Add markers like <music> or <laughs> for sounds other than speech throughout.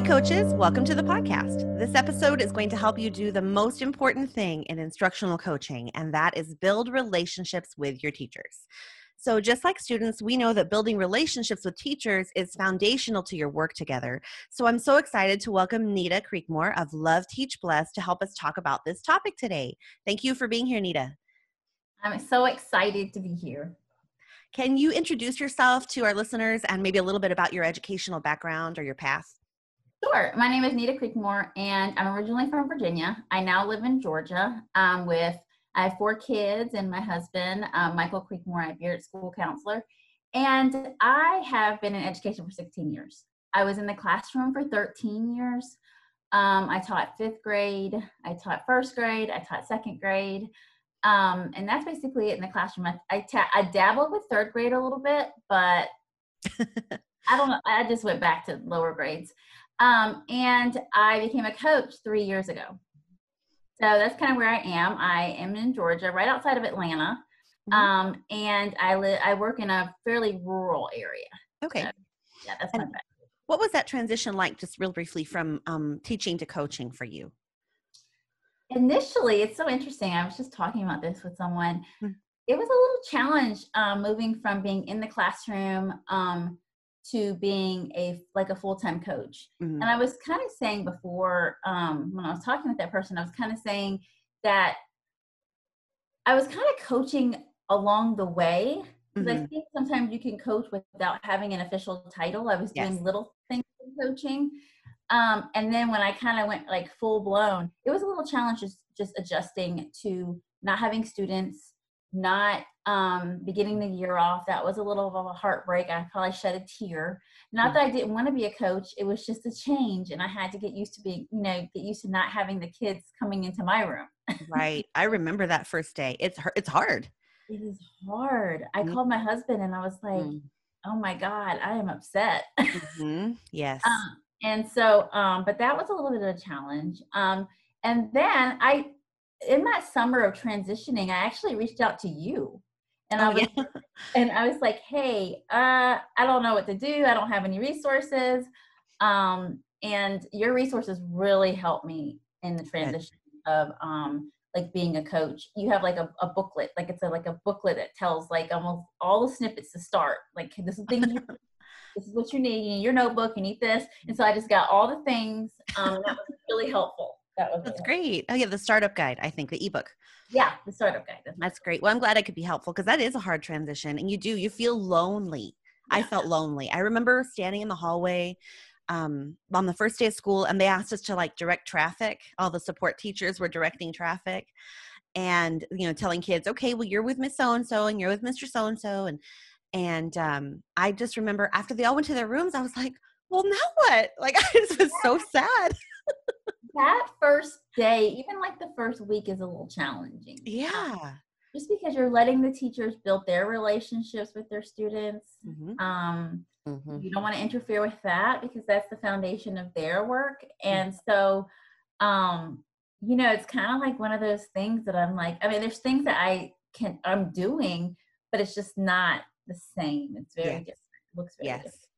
Hey, coaches, welcome to the podcast. This episode is going to help you do the most important thing in instructional coaching, and that is build relationships with your teachers. So, just like students, we know that building relationships with teachers is foundational to your work together. So, I'm so excited to welcome Nita Creekmore of Love Teach Bless to help us talk about this topic today. Thank you for being here, Nita. I'm so excited to be here. Can you introduce yourself to our listeners and maybe a little bit about your educational background or your past? Sure. My name is Nita Creekmore, and I'm originally from Virginia. I now live in Georgia um, with I have four kids and my husband, um, Michael Creekmore. I'm at school counselor, and I have been in education for 16 years. I was in the classroom for 13 years. Um, I taught fifth grade, I taught first grade, I taught second grade, um, and that's basically it in the classroom. I I, ta- I dabbled with third grade a little bit, but <laughs> I don't know. I just went back to lower grades. Um, and I became a coach three years ago. So that's kind of where I am. I am in Georgia, right outside of Atlanta. Mm-hmm. Um, and I live, I work in a fairly rural area. Okay. So, yeah, that's and my What was that transition like, just real briefly, from um, teaching to coaching for you? Initially, it's so interesting. I was just talking about this with someone. Mm-hmm. It was a little challenge um, moving from being in the classroom um, to being a like a full-time coach mm-hmm. and i was kind of saying before um, when i was talking with that person i was kind of saying that i was kind of coaching along the way because mm-hmm. i think sometimes you can coach without having an official title i was yes. doing little things in coaching um, and then when i kind of went like full blown it was a little challenge just, just adjusting to not having students not um, beginning the year off. That was a little of a heartbreak. I probably shed a tear. Not that I didn't want to be a coach. It was just a change, and I had to get used to being, you know, get used to not having the kids coming into my room. right. I remember that first day. It's it's hard. It is hard. I mm-hmm. called my husband, and I was like, mm-hmm. "Oh my God, I am upset." <laughs> mm-hmm. Yes. Um, and so, um, but that was a little bit of a challenge. Um, and then I in that summer of transitioning, I actually reached out to you. And oh, I was yeah. <laughs> and I was like, hey, uh, I don't know what to do. I don't have any resources. Um, and your resources really helped me in the transition of um like being a coach. You have like a, a booklet, like it's a like a booklet that tells like almost all the snippets to start. Like this is things you, <laughs> this is what you need. You need your notebook, you need this. And so I just got all the things. Um, that was really helpful. That was That's great. Oh yeah, the startup guide, I think, the ebook. Yeah, the startup guide. That's great. Well, I'm glad I could be helpful because that is a hard transition. And you do, you feel lonely. Yeah. I felt lonely. I remember standing in the hallway um, on the first day of school and they asked us to like direct traffic. All the support teachers were directing traffic and, you know, telling kids, okay, well, you're with Miss So-and-so and you're with Mr. So-and-so. And, and um, I just remember after they all went to their rooms, I was like, well, now what? Like, <laughs> I just was so sad <laughs> that first day, even like the first week, is a little challenging. Yeah. Just because you're letting the teachers build their relationships with their students. Mm-hmm. Um, mm-hmm. You don't want to interfere with that because that's the foundation of their work. Mm-hmm. And so, um, you know, it's kind of like one of those things that I'm like, I mean, there's things that I can, I'm doing, but it's just not the same. It's very yes. different. It looks very yes. different.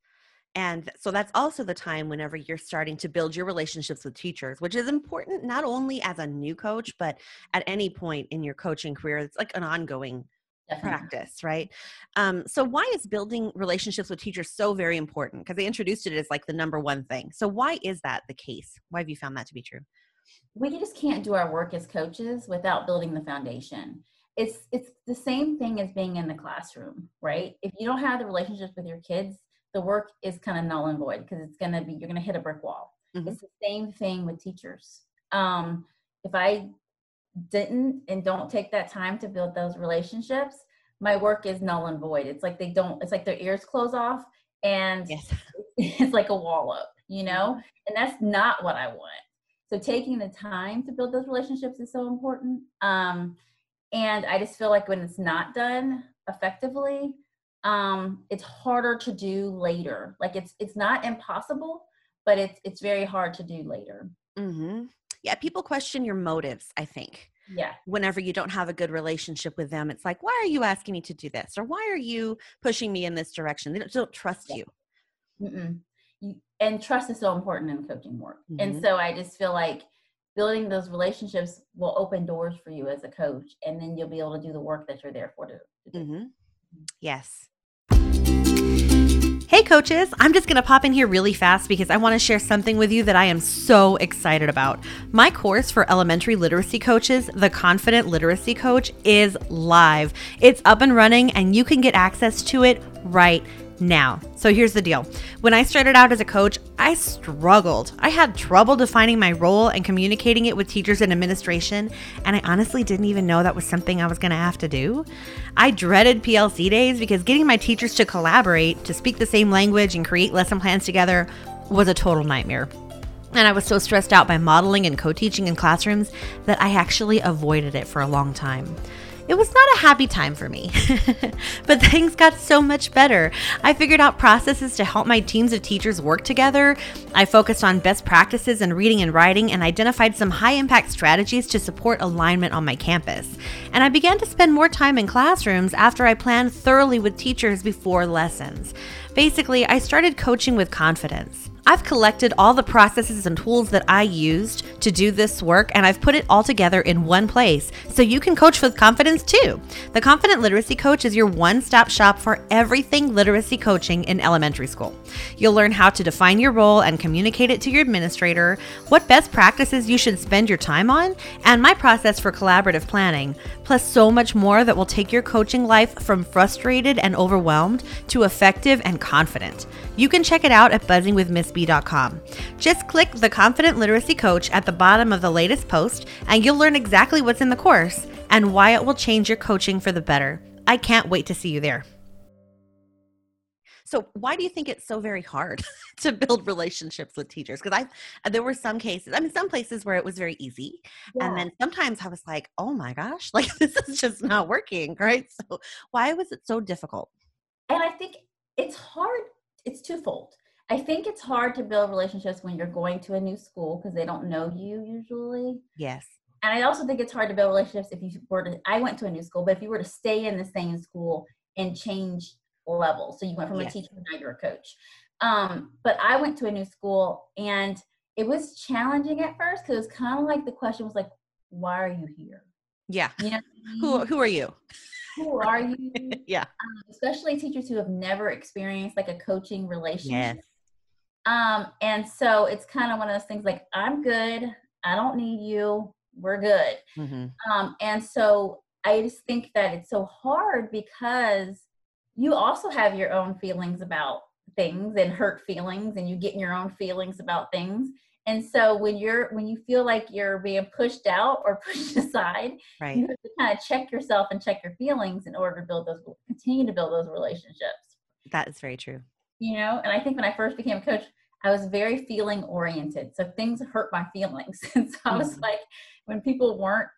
And so that's also the time whenever you're starting to build your relationships with teachers, which is important not only as a new coach, but at any point in your coaching career. It's like an ongoing Definitely. practice, right? Um, so, why is building relationships with teachers so very important? Because they introduced it as like the number one thing. So, why is that the case? Why have you found that to be true? We just can't do our work as coaches without building the foundation. It's it's the same thing as being in the classroom, right? If you don't have the relationships with your kids, the work is kind of null and void because it's going to be you're going to hit a brick wall mm-hmm. it's the same thing with teachers um, if i didn't and don't take that time to build those relationships my work is null and void it's like they don't it's like their ears close off and yes. <laughs> it's like a wall up you know mm-hmm. and that's not what i want so taking the time to build those relationships is so important um, and I just feel like when it's not done effectively, um, it's harder to do later. Like it's it's not impossible, but it's it's very hard to do later. Mm-hmm. Yeah, people question your motives. I think. Yeah. Whenever you don't have a good relationship with them, it's like, why are you asking me to do this, or why are you pushing me in this direction? They don't, don't trust yeah. you. Mm-mm. you. And trust is so important in coaching work. Mm-hmm. And so I just feel like building those relationships will open doors for you as a coach, and then you'll be able to do the work that you're there for to, to do. Mm-hmm. Yes. Hey, coaches, I'm just gonna pop in here really fast because I wanna share something with you that I am so excited about. My course for elementary literacy coaches, The Confident Literacy Coach, is live. It's up and running, and you can get access to it right now. So here's the deal. When I started out as a coach, I struggled. I had trouble defining my role and communicating it with teachers and administration, and I honestly didn't even know that was something I was going to have to do. I dreaded PLC days because getting my teachers to collaborate, to speak the same language, and create lesson plans together was a total nightmare. And I was so stressed out by modeling and co teaching in classrooms that I actually avoided it for a long time. It was not a happy time for me, <laughs> but things got so much better. I figured out processes to help my teams of teachers work together. I focused on best practices in reading and writing and identified some high impact strategies to support alignment on my campus. And I began to spend more time in classrooms after I planned thoroughly with teachers before lessons. Basically, I started coaching with confidence. I've collected all the processes and tools that I used to do this work and I've put it all together in one place so you can coach with confidence too. The Confident Literacy Coach is your one stop shop for everything literacy coaching in elementary school. You'll learn how to define your role and communicate it to your administrator, what best practices you should spend your time on, and my process for collaborative planning, plus so much more that will take your coaching life from frustrated and overwhelmed to effective and confident. You can check it out at buzzingwithmissb.com. Just click the Confident Literacy Coach at the bottom of the latest post, and you'll learn exactly what's in the course and why it will change your coaching for the better. I can't wait to see you there. So, why do you think it's so very hard <laughs> to build relationships with teachers? Because I, there were some cases. I mean, some places where it was very easy, yeah. and then sometimes I was like, "Oh my gosh, <laughs> like this is just not working." Right? So, why was it so difficult? And I think it's hard it's twofold. I think it's hard to build relationships when you're going to a new school because they don't know you usually. Yes. And I also think it's hard to build relationships if you were to I went to a new school, but if you were to stay in the same school and change levels. So you went from yes. a teacher now you're a coach. Um, but I went to a new school and it was challenging at first because it was kind of like the question was like, why are you here? Yeah. You know who who are you? who are you? <laughs> yeah. Um, especially teachers who have never experienced like a coaching relationship. Yes. Um, and so it's kind of one of those things like, I'm good. I don't need you. We're good. Mm-hmm. Um, and so I just think that it's so hard because you also have your own feelings about things and hurt feelings, and you get in your own feelings about things and so when you're when you feel like you're being pushed out or <laughs> pushed aside right. you have to kind of check yourself and check your feelings in order to build those continue to build those relationships that is very true you know and i think when i first became a coach i was very feeling oriented so things hurt my feelings <laughs> and so i was mm-hmm. like when people weren't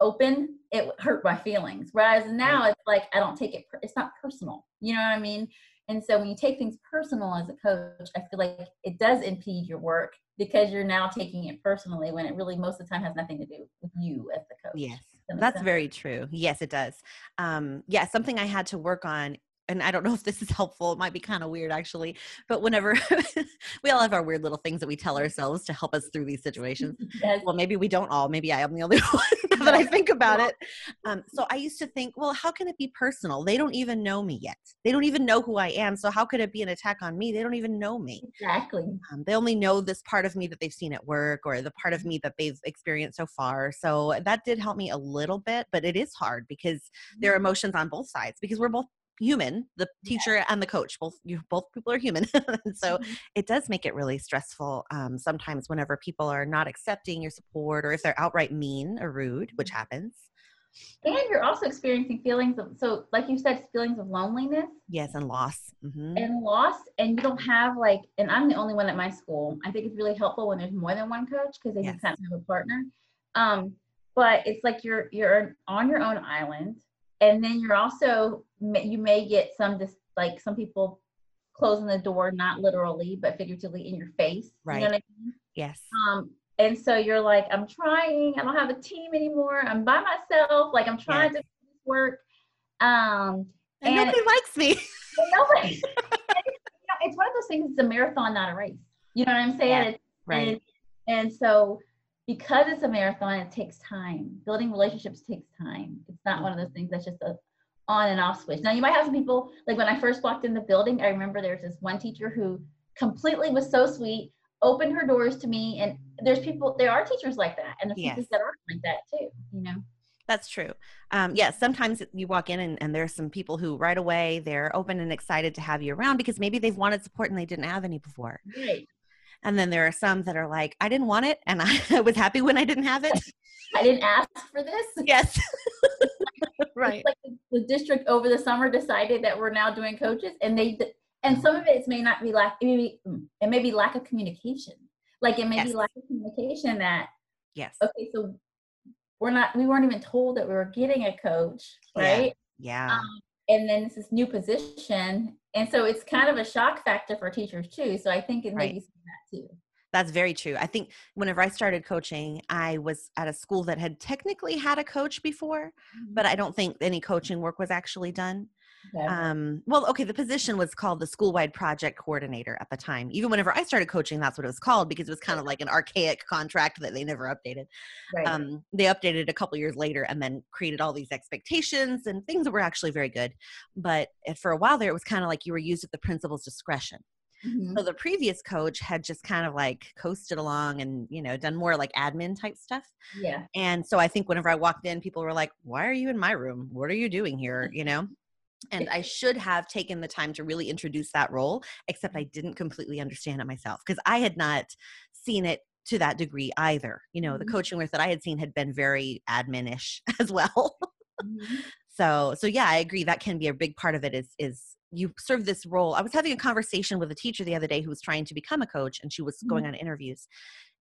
open it hurt my feelings whereas now it's like i don't take it it's not personal you know what i mean and so when you take things personal as a coach, I feel like it does impede your work because you're now taking it personally when it really most of the time has nothing to do with you as the coach. Yes. That's sense? very true. Yes, it does. Um, yeah, something I had to work on and I don't know <laughs> if this is helpful. It might be kind of weird actually, but whenever <laughs> we all have our weird little things that we tell ourselves to help us through these situations. <laughs> Yes. Well, maybe we don't all. Maybe I am the only one now that I think about it. Um, so I used to think, well, how can it be personal? They don't even know me yet. They don't even know who I am. So how could it be an attack on me? They don't even know me. Exactly. Um, they only know this part of me that they've seen at work or the part of me that they've experienced so far. So that did help me a little bit, but it is hard because there are mm-hmm. emotions on both sides because we're both human the teacher yeah. and the coach both you both people are human <laughs> so mm-hmm. it does make it really stressful um, sometimes whenever people are not accepting your support or if they're outright mean or rude which mm-hmm. happens and you're also experiencing feelings of so like you said feelings of loneliness yes and loss mm-hmm. and loss and you don't have like and i'm the only one at my school i think it's really helpful when there's more than one coach because they yes. can kind of have a partner um but it's like you're you're on your own island and then you're also you may get some just like some people closing the door not literally but figuratively in your face right you know I mean? yes. Um and so you're like i'm trying i don't have a team anymore i'm by myself like i'm trying yes. to work. Um and, and nobody likes me. Nobody. <laughs> You know, it's one of those things it's a marathon not a race. You know what i'm saying? Yeah, right. and, and so because it's a marathon, it takes time. Building relationships takes time. It's not one of those things that's just a on and off switch. Now you might have some people like when I first walked in the building, I remember there's this one teacher who completely was so sweet, opened her doors to me, and there's people there are teachers like that, and there's yes. teachers that aren't like that too. You know. That's true. Um, yes, yeah, sometimes you walk in and, and there's some people who right away they're open and excited to have you around because maybe they've wanted support and they didn't have any before. Right. And then there are some that are like, I didn't want it and <laughs> I was happy when I didn't have it. <laughs> I didn't ask for this. Yes. <laughs> right. like the district over the summer decided that we're now doing coaches and they and some of it may not be lack it may be, mm, it may be lack of communication. Like it may yes. be lack of communication that yes. Okay, so we're not we weren't even told that we were getting a coach, right? Yeah. yeah. Um, and then it's this new position and so it's kind of a shock factor for teachers too so i think it may be that too that's very true i think whenever i started coaching i was at a school that had technically had a coach before mm-hmm. but i don't think any coaching work was actually done Okay. Um, well, okay, the position was called the school wide project coordinator at the time. Even whenever I started coaching, that's what it was called because it was kind of like an archaic contract that they never updated. Right. Um, they updated a couple years later and then created all these expectations and things that were actually very good. But eh, for a while there, it was kind of like you were used at the principal's discretion. Mm-hmm. So the previous coach had just kind of like coasted along and, you know, done more like admin type stuff. Yeah. And so I think whenever I walked in, people were like, why are you in my room? What are you doing here? <laughs> You know? and I should have taken the time to really introduce that role, except I didn't completely understand it myself because I had not seen it to that degree either. You know, the mm-hmm. coaching work that I had seen had been very adminish <laughs> as well. mm-hmm. So, so yeah, I agree. That can be a big part of it. Is is you serve this role. I was having a conversation with a teacher the other day who was trying to become a coach, and she was mm-hmm. going on interviews,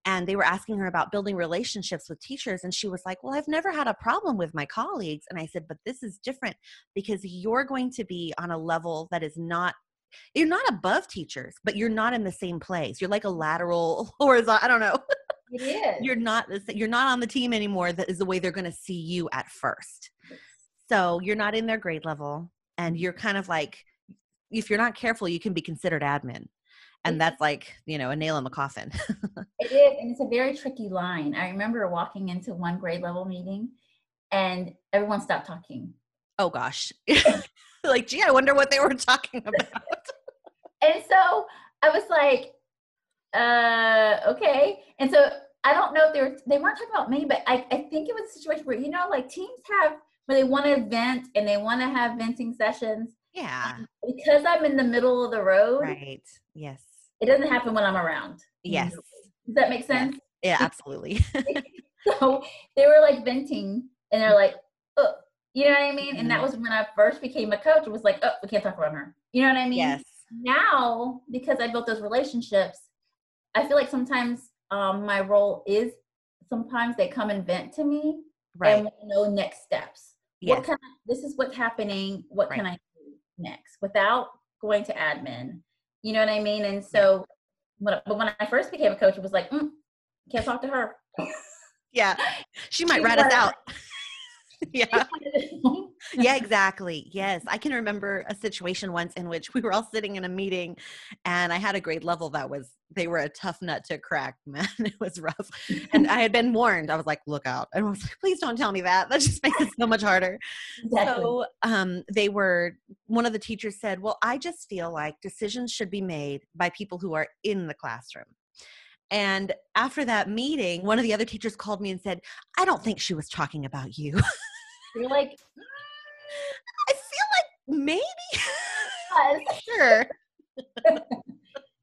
and they were asking her about building relationships with teachers and she was like well i've never had a problem with my colleagues and i said but this is different because you're going to be on a level that is not you're not above teachers but you're not in the same place you're like a lateral <laughs> horizontal i don't know it <laughs> is. you're not you're not on the team anymore that is the way they're going to see you at first so you're not in their grade level and you're kind of like if you're not careful you can be considered admin. And that's like you know a nail in the coffin. <laughs> It is and it's a very tricky line. I remember walking into one grade level meeting and everyone stopped talking. Oh gosh. <laughs> Like gee i wonder what they were talking about. And so i was like uh okay. And so i don't know if they were they weren't talking about me but i, I think it was a situation where you know like teams have where they want to vent and they want to have venting sessions yeah because i'm in the middle of the road right yes it doesn't happen when I'm around. Yes. Does that make sense? Yeah, yeah <laughs> absolutely. <laughs> so they were like venting and they're like, oh, you know what I mean? And that mm-hmm. was when I first became a coach. It was like, oh, we can't talk about her. You know what I mean? Yes. Now, because I built those relationships, I feel like sometimes um, my role is sometimes they come and vent to me right. and know next steps. Yes. What can I, this is what's happening. What right. can I do next without going to admin? You know what I mean? And so, but when I first became a coach, it was like, mm, can't talk to her. <laughs> Yeah, <laughs> she might rat us out. <laughs> <laughs> yeah. yeah, <laughs> exactly. Yes. I can remember a situation once in which we were all sitting in a meeting and I had a grade level that was, they were a tough nut to crack, <laughs> man. It was rough. And I had been warned. I was like, look out. And I was like, please don't tell me that. That just makes it so much harder. Exactly. So um, they were, one of the teachers said, well, I just feel like decisions should be made by people who are in the classroom. And after that meeting, one of the other teachers called me and said, I don't think she was talking about you. You're like, <laughs> I feel like maybe. Yes. <laughs> sure. <laughs>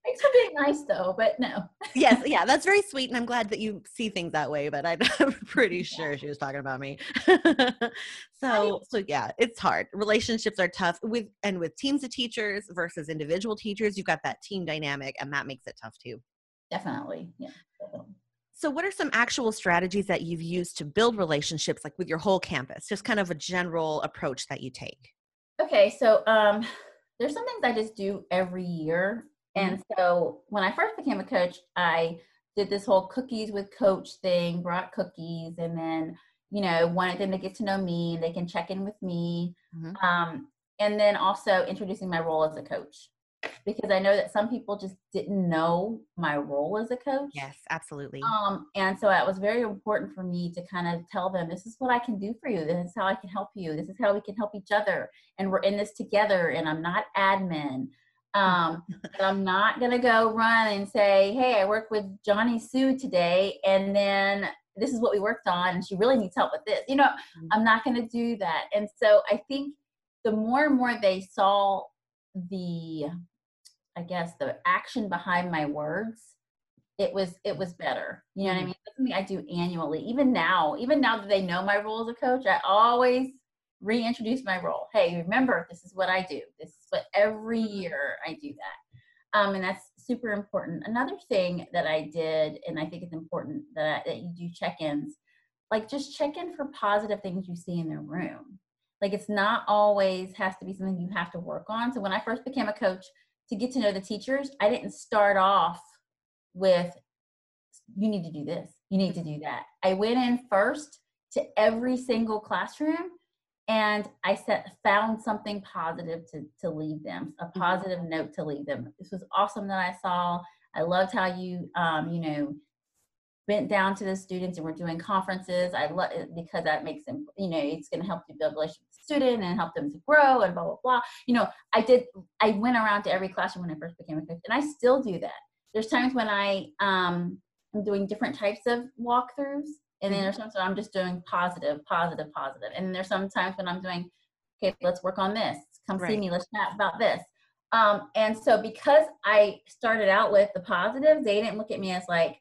Thanks for being nice though, but no. yes, yeah, that's very sweet, and I'm glad that you see things that way. But I'm pretty sure she was talking about me. so, so yeah, it's hard. Relationships are tough with and with teams of teachers versus individual teachers. You've got that team dynamic, and that makes it tough too. Definitely, yeah. Definitely. So, what are some actual strategies that you've used to build relationships, like with your whole campus? Just kind of a general approach that you take. Okay, so um, there's some things I just do every year. And mm-hmm. so when I first became a coach, I did this whole cookies with coach thing, brought cookies, and then, you know, wanted them to get to know me. and They can check in with me. Mm-hmm. Um, and then also introducing my role as a coach because I know that some people just didn't know my role as a coach. Yes, absolutely. Um, and so it was very important for me to kind of tell them, this is what I can do for you. This is how I can help you. This is how we can help each other. And we're in this together. And I'm not admin. Um, <laughs> I'm not going to go run and say, hey, I work with Johnny Sue today. And then this is what we worked on. And she really needs help with this. You know, mm-hmm. I'm not going to do that. And so I think the more and more they saw the i guess the action behind my words it was it was better. You know what i mm-hmm. mean? That's something i do annually. Even now even now that they know my role as a coach i always reintroduce my role. Hey remember this is what i do. This is what every year i do that. Um, and that's super important. Another thing that i did and i think it's important that, that you do check-ins like just check in for positive things you see in their room. Like it's not always has to be something you have to work on. So when I first became a coach to get to know the teachers, I didn't start off with you need to do this, you need to do that. I went in first to every single classroom and I set found something positive to to leave them, a mm-hmm. positive note to leave them. This was awesome that I saw. I loved how you um, you know went down to the students and we're doing conferences. I love because that makes them, you know, it's going to help you build relationship student and help them to grow and blah blah blah. You know, I did. I went around to every classroom when I first became a coach, and I still do that. There's times when I um, I'm doing different types of walkthroughs, and then mm-hmm. there's times when I'm just doing positive, positive, positive, positive, positive, positive, positive, and there's some times when I'm doing, okay, let's work on this. Come right. see me. Let's chat about this. Um, and so because I started out with the positives, they didn't look at me as like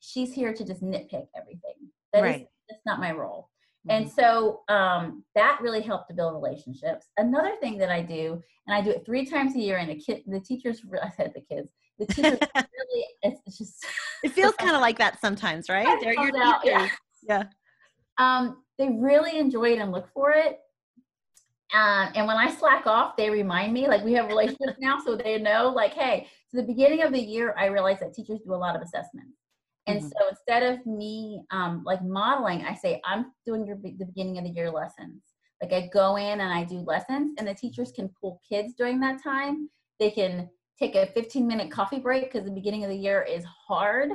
she's here to just nitpick everything. That right. is, that's not my role. Mm-hmm. And so um, that really helped to build relationships. Another thing that I do, and I do it three times a year, and the kid, the teachers, <laughs> I said the kids, the teachers <laughs> really, it's just. <laughs> It feels kind of like that sometimes, right? They're your teachers. Yeah. yeah. Um, they really enjoy it and look for it. Uh, and when I slack off, they remind me, like we have relationships now, so they know, like, hey, so the beginning of the year, I realized that teachers do a lot of assessments. And mm-hmm. so instead of me um, like modeling, I say, I'm doing your, the beginning of the year lessons. Like I go in and I do lessons, and the teachers can pull kids during that time. They can take a 15 minute coffee break because the beginning of the year is hard.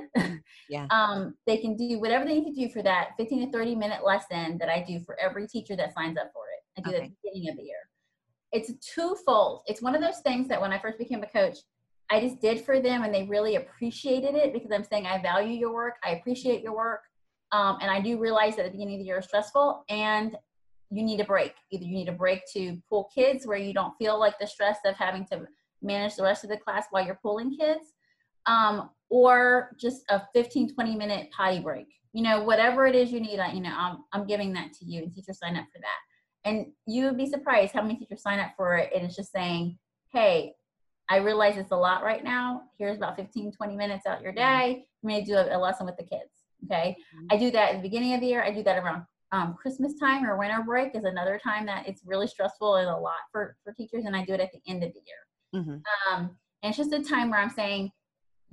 Yeah. <laughs> um, they can do whatever they need to do for that 15 to 30 minute lesson that I do for every teacher that signs up for it. I do okay. at the beginning of the year. It's twofold. It's one of those things that when I first became a coach, I just did for them and they really appreciated it because I'm saying I value your work, I appreciate your work. Um, and I do realize that at the beginning of the year is stressful and you need a break. Either you need a break to pull kids where you don't feel like the stress of having to manage the rest of the class while you're pulling kids, um, or just a 15, 20 minute potty break. You know, whatever it is you need, I, you know, I'm, I'm giving that to you and teachers sign up for that. And you would be surprised how many teachers sign up for it and it's just saying, hey, I realize it's a lot right now. Here's about 15, 20 minutes out your day. You may do a, a lesson with the kids. Okay. Mm-hmm. I do that at the beginning of the year. I do that around um, Christmas time or winter break is another time that it's really stressful and a lot for, for teachers. And I do it at the end of the year. Mm-hmm. Um, and it's just a time where I'm saying,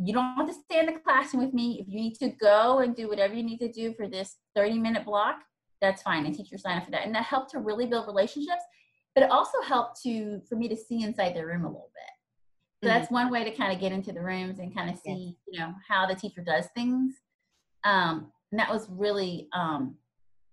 you don't have to stay in the classroom with me. If you need to go and do whatever you need to do for this 30 minute block, that's fine. And teachers sign up for that. And that helped to really build relationships. But it also helped to for me to see inside the room a little bit. So mm-hmm. that's one way to kind of get into the rooms and kind of see, you know, how the teacher does things. Um, and that was really um,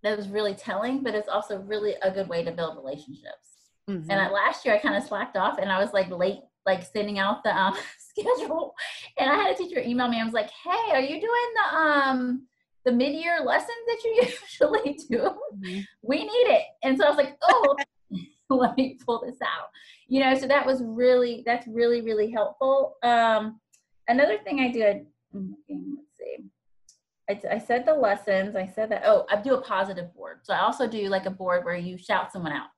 that was really telling, but it's also really a good way to build relationships. Mm-hmm. And last year I kind of slacked off and I was like late, like sending out the um, <laughs> schedule. And I had a teacher email me. I was like, "Hey, are you doing the um the mid year lessons that you <laughs> usually do? Mm-hmm. We need it." And so I was like, "Oh, <laughs> let me pull this out." You know so that was really that's really really helpful. Um another thing i did mm, let's see. I, I said the lessons i said that oh i do a positive board. So i also do like a board where you shout someone out.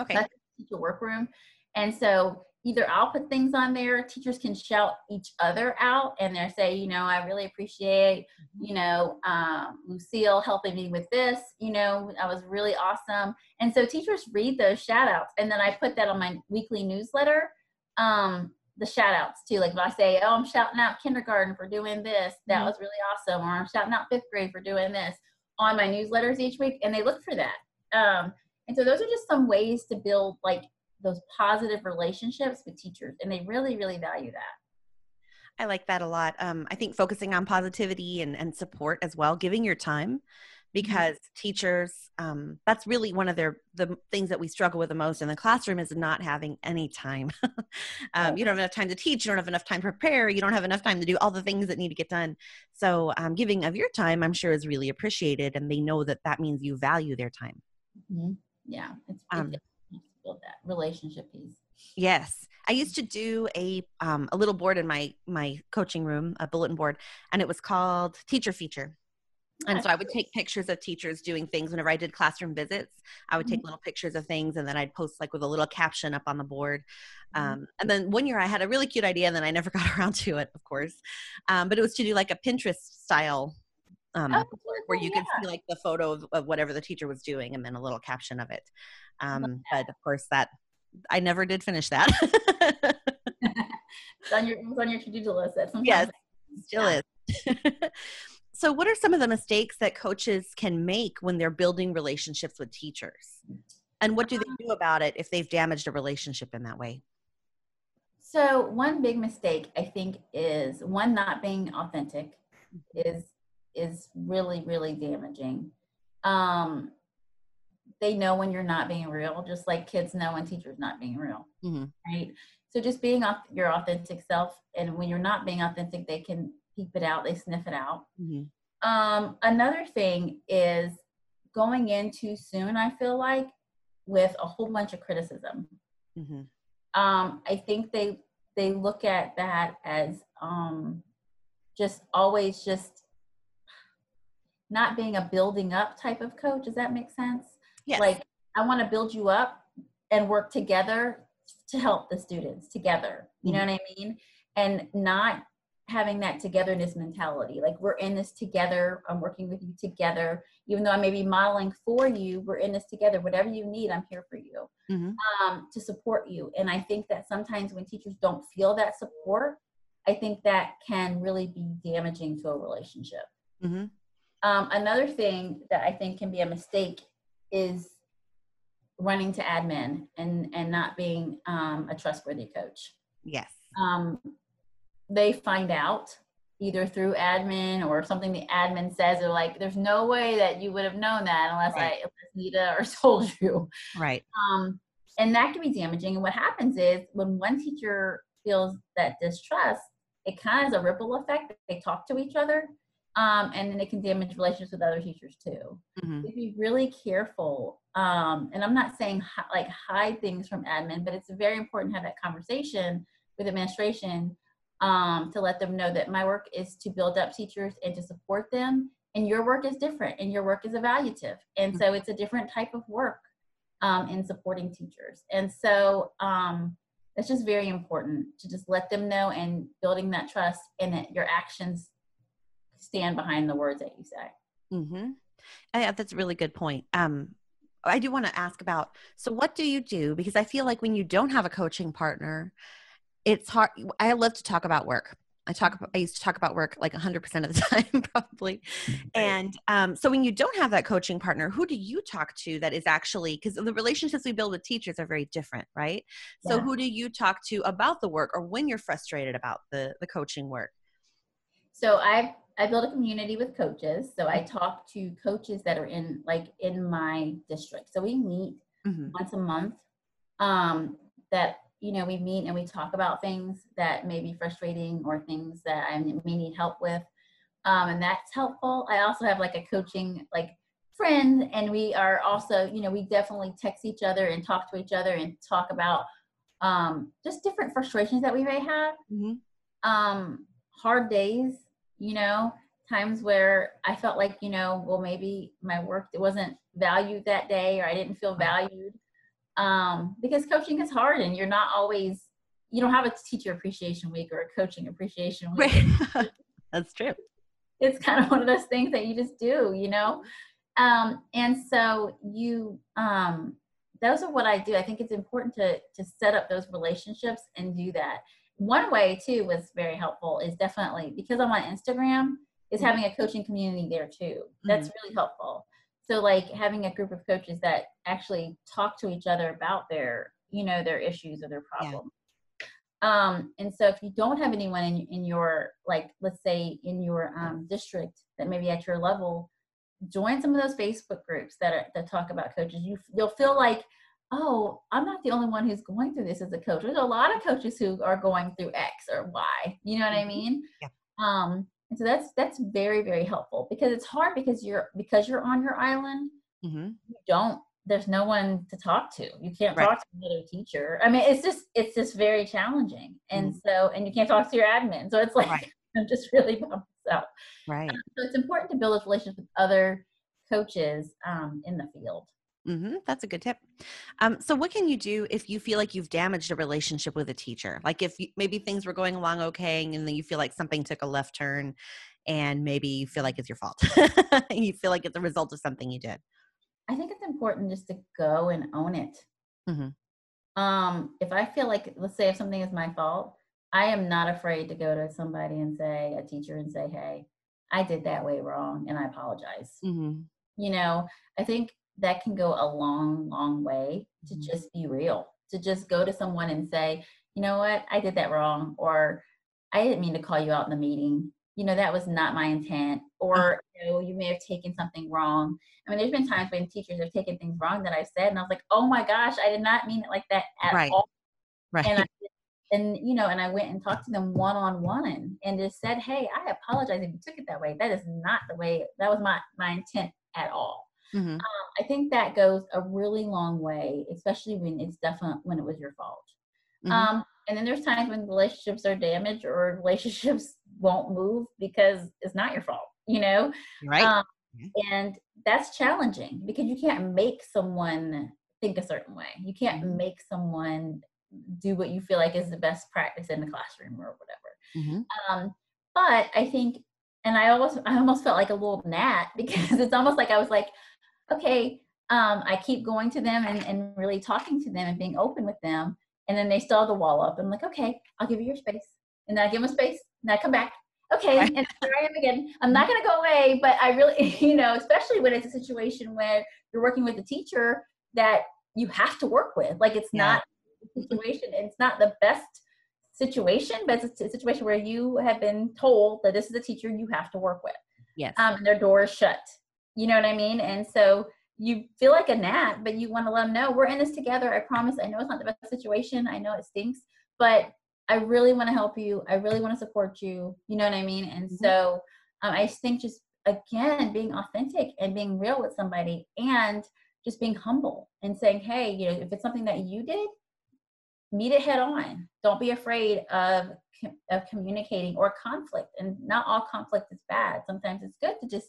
Okay. So teacher workroom. And so either I'll put things on there, teachers can shout each other out and they say, you know, I really appreciate, mm-hmm. you know, um, Lucille helping me with this, you know, that was really awesome. And so teachers read those shout outs and then I put that on my weekly newsletter. Um, the shout outs too. Like if I say, oh, I'm shouting out kindergarten for doing this, that mm-hmm. was really awesome. Or I'm shouting out fifth grade for doing this on my newsletters each week. And they look for that. Um, and so those are just some ways to build like those positive relationships with teachers and they really really value that i like that a lot um, i think focusing on positivity and, and support as well giving your time mm-hmm. because mm-hmm. teachers um, that's really one of their the things that we struggle with the most in the classroom is not having any time <laughs> um, you don't have enough time to teach you don't have enough time to prepare you don't have enough time to do all the things that need to get done so um, giving of your time i'm sure is really appreciated and they know that that means you value their time mm-hmm. yeah it's, um, it's build that relationship piece. Yes. I used to do a um, a little board in my my coaching room, a bulletin board, and it was called Teacher Feature. And so I would take pictures of teachers doing things whenever I did classroom visits. I would take mm-hmm. little pictures of things and then I'd post like with a little caption up on the board. Mm-hmm. Um, and then one year I had a really cute idea and then I never <laughs> got around to it, of course. Um, but it was to do like a Pinterest style um, oh, where you yeah. could see like the photo of, of, whatever the teacher was doing and then a little caption of it. Um, but of course, that I never did finish that. it's on your, on your to-do list. <laughs> yes, still yeah. is. <laughs> so, what are some of the mistakes that coaches can make when they're building relationships with teachers? And what do they um do about it if they've damaged a relationship in that way? So, one big mistake I think is one not being authentic is is really really damaging um they know when you're not being real just like kids know when teachers not being real mm-hmm. right so just being off your authentic self and when you're not being authentic they can peep it out they sniff it out mm-hmm. um another thing is going in too soon i feel like with a whole bunch of criticism mm-hmm. um i think they they look at that as um just always just not being a building up type of coach. Does that make sense? Yes. Like I want to build you up and work together to help the students together. You mm-hmm. know what I mean? And not having that togetherness mentality. Like we're in this together. I'm working with you together. Even though I may be modeling for you, we're in this together. Whatever you need, I'm here for you mm-hmm. um, to support you. And I think that sometimes when teachers don't feel that support, I think that can really be damaging to a relationship. Mm-hmm. Um, another thing that I think can be a mistake is running to admin and and not being um, a trustworthy coach. Yes. Um, they find out either through admin or something the admin says or like there's no way that you would have known that unless right. I unless Nita or <laughs> told you. Right. Um, and that can be damaging. And what happens is when one teacher feels that distrust, it kind of is a ripple effect. They talk to each other um, and then it can damage relationships with other teachers too. Mm-hmm. Be really careful. Um, and I'm not saying hi- like hide things from admin, but it's very important to have that conversation with administration um, to let them know that my work is to build up teachers and to support them, and your work is different, and your work is evaluative, and mm-hmm. so it's a different type of work um, in supporting teachers. And so um, it's just very important to just let them know and building that trust, and that your actions stand behind the words that you say. Mm-hmm. Yeah, that's a really good point. Um, I do want to ask about so what do you do? Because I feel like when you don't have a coaching partner, it's hard. I love to talk about work. I talk about, I used to talk about work like 100% of the <laughs> time, probably. And um, so when you don't have that coaching partner, who do you talk to that is actually, because the relationships we build with teachers are very different, right? So who do you talk to about the work or when you're frustrated about the, the coaching work? So I've I build a community with coaches. So I talk to coaches that are in like in my district. So we meet mm-hmm. once a month. Um, that you know we meet and we talk about things that may be frustrating or things that I may need help with, um, and that's helpful. I also have like a coaching like friend, and we are also you know we definitely text each other and talk to each other and talk about um, just different frustrations that we may have. Mm-hmm. Um, hard days you know, times where I felt like, you know, well, maybe my work wasn't valued that day or I didn't feel valued. Um, because coaching is hard and you're not always you don't have a teacher appreciation week or a coaching appreciation week. Right. <laughs> That's true. It's kind of one of those things that you just do, you know? Um, and so you, um, those are what I do. I think it's important to, to set up those relationships and do that. One way too was very helpful is definitely because I'm on Instagram is mm-hmm. having a coaching community there too. That's mm-hmm. really helpful. So like having a group of coaches that actually talk to each other about their, you know, their issues or their problems. Um, and so if you don't have anyone in, in your, like, let's say in your um, district that maybe at your level, join some of those Facebook groups that are, that talk about coaches. You, you'll feel like, oh, I'm not the only one who's going through this as a coach. There's a lot of coaches who are going through X or Y. You know what I mm-hmm. mean? Yeah. Um, and so that's that's very very helpful because it's hard because you're because you're on your island. Mm-hmm. You don't there's no one to talk to. You can't right. talk to another teacher. I mean, it's just it's just very challenging, and mm-hmm. so and you can't talk to your admin. So it's like right. <laughs> I'm just really bummed out. Right. Um, so it's important to build those relationships with other coaches um, in the field. Mm-hmm. That's a good tip. Um, so, what can you do if you feel like you've damaged a relationship with a teacher? Like, if you, maybe things were going along okay, and then you feel like something took a left turn, and maybe you feel like it's your fault, <laughs> you feel like it's a result of something you did. I think it's important just to go and own it. Mm-hmm. Um, if I feel like, let's say, if something is my fault, I am not afraid to go to somebody and say, a teacher, and say, "Hey, I did that way wrong, and I apologize." Mm-hmm. You know, I think that can go a long, long way to mm-hmm. just be real. To just go to someone and say, "You know what? I did that wrong," or "I didn't mean to call you out in the meeting." you know that was not my intent or you know you may have taken something wrong i mean there's been times when teachers have taken things wrong that i've said and i was like oh my gosh i did not mean it like that at right. all right and I, and you know and i went and talked to them one-on-one and just said hey i apologize if you took it that way that is not the way that was my my intent at all mm-hmm. um, i think that goes a really long way especially when it's definitely when it was your fault mm-hmm. um, and then there's times when relationships are damaged or relationships <laughs> won't move because it's not your fault, you know? Right. Um, and that's challenging because you can't make someone think a certain way. You can't mm-hmm. make someone do what you feel like is the best practice in the classroom or whatever. Mm-hmm. Um, but I think, and I almost, I almost felt like a little gnat <laughs> because it's almost like I was like, okay, um, I keep going to them and, and really talking to them and being open with them. And then they still have the wall up. I'm like, okay, I'll give you your space. And then I give them space and I come back. Okay, and <laughs> here I am again. I'm not going to go away, but I really, <laughs> you know, especially when it's a situation where you're working with a teacher that you have to work with. Like it's yeah. not a situation, it's not the best situation, but it's a situation where you have been told that this is a teacher you have to work with. Yes. Um, and their door is shut. You know what I mean? And so you feel like a gnat, but you want to let them know we're in this together. I promise. I know it's not the best situation. I know it stinks, but I really want to help you. I really want to support you. You know what I mean? And mm-hmm. so um, I think just again being authentic and being real with somebody and just being humble and saying, hey, you know, if it's something that you did, meet it head on. Don't be afraid of of communicating or conflict. And not all conflict is bad. Sometimes it's good to just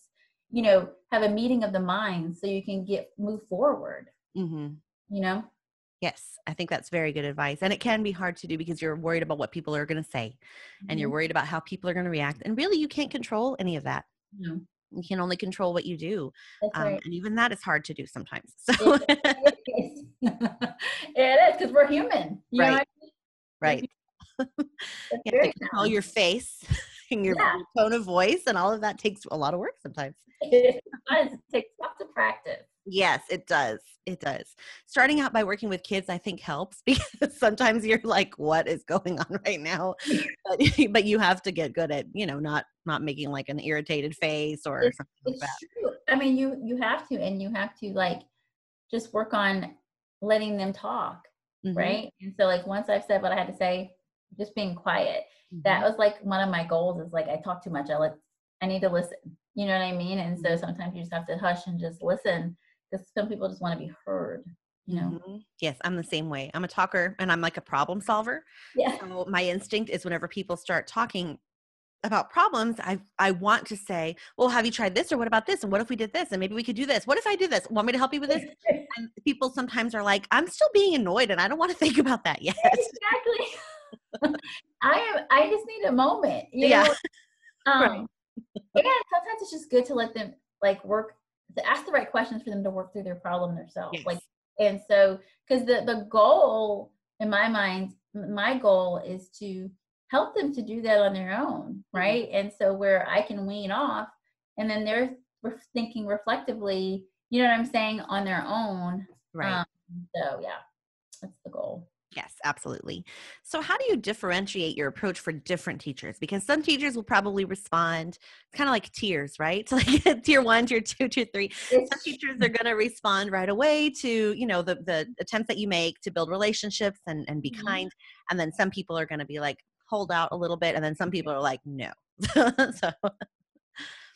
you know have a meeting of the minds so you can get move forward. Mm-hmm. You know. Yes, I think that's very good advice. And it can be hard to do because you're worried about what people are going to say mm-hmm. and you're mm-hmm. worried about how people are going to react. And really, you can't control any of that. No. You can only control what you do. Um, right. And even that is hard to do sometimes. So it is because <laughs> we're human. right. I mean? Right. <laughs> you control your face and your yeah. tone of voice, and all of that takes a lot of work sometimes. It does. It takes lots of practice. Yes, it does. It does. Starting out by working with kids, I think helps <laughs> because sometimes you're like, "What is going on <laughs> right now?" But, <laughs> but you have to get good at, you know, not not making like an irritated face or it's, something like that. True. I mean, you you have to, and you have to like just work on letting them talk, mm-hmm. right? And so, like, once I've said what I had to say, just being quiet. Mm-hmm. That was like one of my goals. Is like I talk too much. I like I need to listen. You know what I mean? And so mm-hmm. sometimes you just have to hush and just listen because some people just want to be heard you know mm-hmm. yes i'm the same way i'm a talker and i'm like a problem solver yeah so my instinct is whenever people start talking about problems i i want to say well have you tried this or what about this and what if we did this and maybe we could do this what if i do this want me to help you with this <laughs> and people sometimes are like i'm still being annoyed and i don't want to <laughs> think about that yet exactly <laughs> I am. I just need a moment. You yeah. Know? <laughs> Um, right. and sometimes it's just good to let them like work to ask the right questions for them to work through their problem themselves. Yes. Like, and so because the the goal in my mind, my goal is to help them to do that on their own, mm-hmm. right? And so where I can wean off, and then they're thinking reflectively, you know what I'm saying, on their own. Right. Um, so yeah, that's the goal. Yes, absolutely. So, how do you differentiate your approach for different teachers? Because some teachers will probably respond kind of like tiers, right? So, <laughs> like tier one, tier two, tier three. Some teachers are going to respond right away to you know the the attempts that you make to build relationships and and be mm-hmm. kind, and then some people are going to be like hold out a little bit, and then some people are like no. <laughs> so,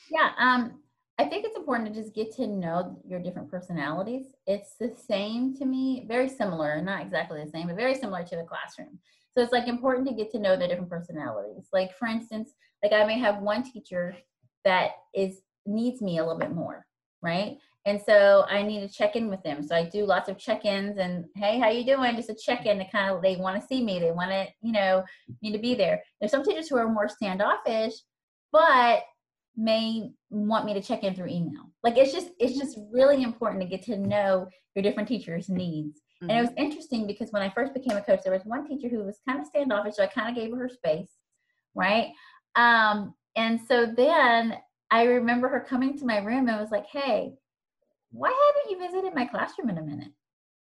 yeah. Um, I think it's important to just get to know your different personalities. It's the same to me, very similar, not exactly the same, but very similar to the classroom. So it's like important to get to know the different personalities. Like for instance, like I may have one teacher that is needs me a little bit more, right? And so I need to check in with them. So I do lots of check-ins and hey, how you doing? Just a check-in to kind of they want to see me. They want to, you know, need to be there. There's some teachers who are more standoffish, but may want me to check in through email. Like it's just it's just really important to get to know your different teachers' needs. Mm-hmm. And it mm-hmm. was interesting because when I first became a coach, there was one teacher who was kind of standoffish, so I kind of gave her her space, right? Um, and so then I remember her coming to my room and was like, "Hey, why haven't you visited my classroom in a minute?"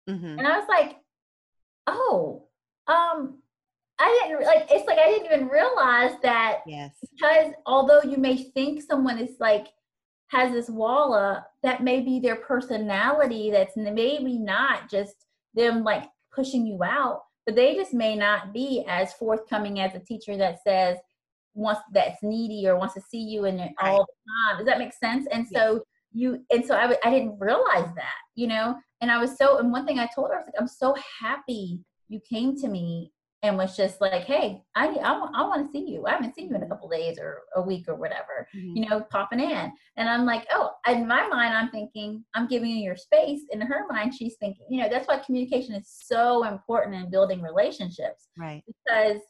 Mm-hmm. And I was like, "Oh, um, I didn't like it's like I didn't even realize that yes. because although you may think someone is like has this wall up that may be their personality that's maybe not just them like pushing you out but they just may not be as forthcoming as a teacher that says wants that's needy or wants to see you in all the time. Does that make sense? And yes. so you and so I w- I didn't realize that you know? And I was so and one thing I told her I was like I'm so happy you came to me and was just like, hey, I, I, I want to see you. I haven't seen you in a couple days or a week or whatever, mm-hmm. you know, popping in. And I'm like, oh, in my mind, I'm thinking, I'm giving you your space. In her mind, she's thinking, you know, that's why communication is so important in building relationships. Right. Because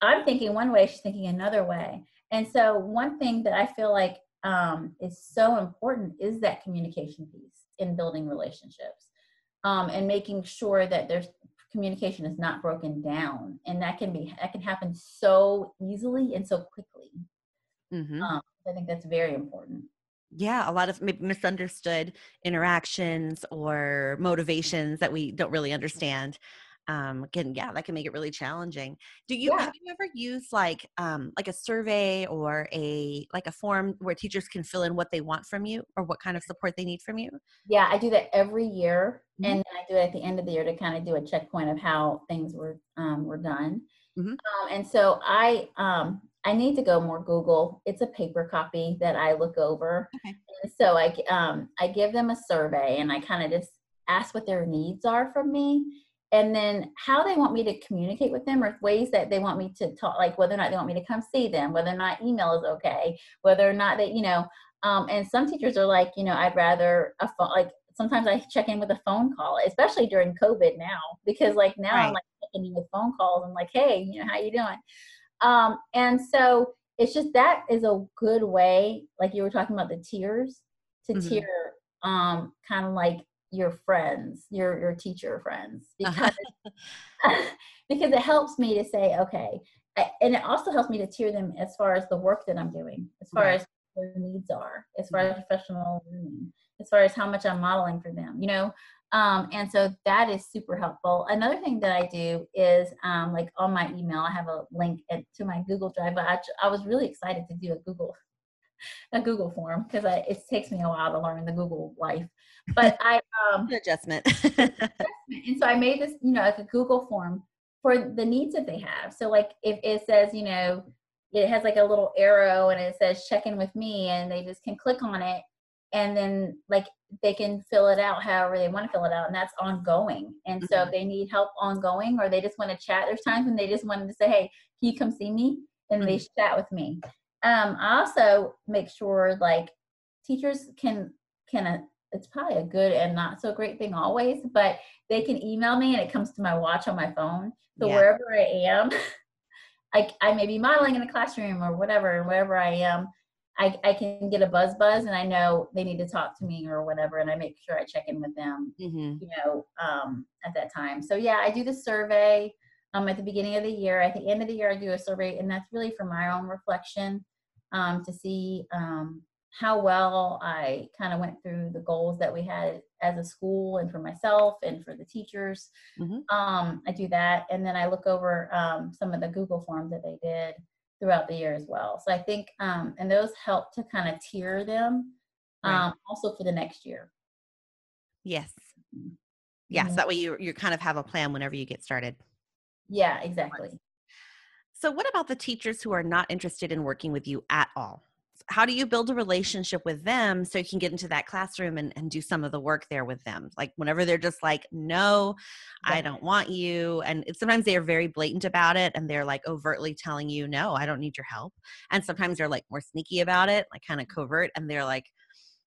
I'm thinking one way, she's thinking another way. And so, one thing that I feel like um, is so important is that communication piece in building relationships um, and making sure that there's communication is not broken down and that can be that can happen so easily and so quickly. Mm-hmm. um, i think that's very important. Yeah a lot of maybe misunderstood interactions or motivations that we don't really understand um can yeah that can make it really challenging do you yeah. have you ever used like um like a survey or a like a form where teachers can fill in what they want from you or what kind of support they need from you yeah i do that every year mm-hmm. and i do it at the end of the year to kind of do a checkpoint of how things were um were done mm-hmm. um, and so i um I need to go more Google. It's a paper copy that I look over. Okay. And so I um I give them a survey and I kind of just ask what their needs are from me and then how they want me to communicate with them or ways that they want me to talk like whether or not they want me to come see them whether or not email is okay whether or not that you know um, and some teachers are like you know i'd rather a phone like sometimes i check in with a phone call especially during covid now because like now right. i'm like checking in with phone calls and like hey you know how you doing um, and so it's just that is a good way like you were talking about the tiers to mm-hmm. tier um, kind of like your friends, your your teacher friends, uh-huh. because <laughs> because it helps me to say okay, I, and it also helps me to tier them as far as the work that I'm doing, as far right. as their needs are, as far as professional learning, as far as how much I'm modeling for them, you know. Um, and so that is super helpful. Another thing that I do is um, like on my email, I have a link at, to my Google Drive. But I, I was really excited to do a Google <laughs> a Google form because it takes me a while to learn the Google life. But I um adjustment. and so I made this, you know, like a Google form for the needs that they have. So like if it says, you know, it has like a little arrow and it says check in with me and they just can click on it and then like they can fill it out however they want to fill it out and that's ongoing and so mm-hmm. if they need help ongoing or they just want to chat there's times when they just wanted to say hey can you come see me and mm-hmm. they chat with me um, I also make sure like teachers can can uh, it's probably a good and not so great thing always, but they can email me and it comes to my watch on my phone. So yeah. wherever I am, <laughs> I, I may be modeling in a classroom or whatever, and wherever I am, I, I can get a buzz buzz and I know they need to talk to me or whatever, and I make sure I check in with them, mm-hmm. you know, um, at that time. So yeah, I do the survey um, at the beginning of the year. At the end of the year, I do a survey, and that's really for my own reflection um, to see um, how well I kind of went through the goals that we had as a school and for myself and for the teachers. Mm-hmm. Um, I do that, and then I look over um, some of the Google forms that they did throughout the year as well. So I think, um, and those help to kind of tier them right. um, also for the next year. Yes. Mm-hmm. Yes. Mm-hmm. That way you, you kind of have a plan whenever you get started. Yeah, exactly. So, what about the teachers who are not interested in working with you at all? How do you build a relationship with them so you can get into that classroom and, and do some of the work there with them like whenever they're just like no yeah. i don't want you and sometimes they are very blatant about it and they're like overtly telling you no i don't need your help and sometimes they're like more sneaky about it like kind of covert and they're like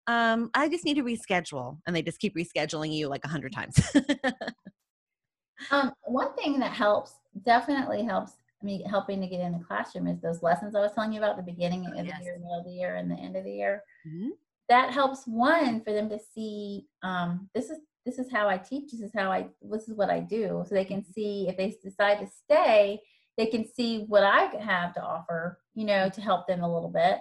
um i just need to reschedule and they just keep rescheduling you like a hundred times <laughs> um one thing that helps definitely helps me helping to get in the classroom is those lessons I was telling you about the beginning of yes. the year, middle of the year, and the end of the year. Mm-hmm. That helps one for them to see um, this is this is how I teach. This is how I this is what I do. So they can mm-hmm. see if they decide to stay, they can see what I have to offer. You know, to help them a little bit.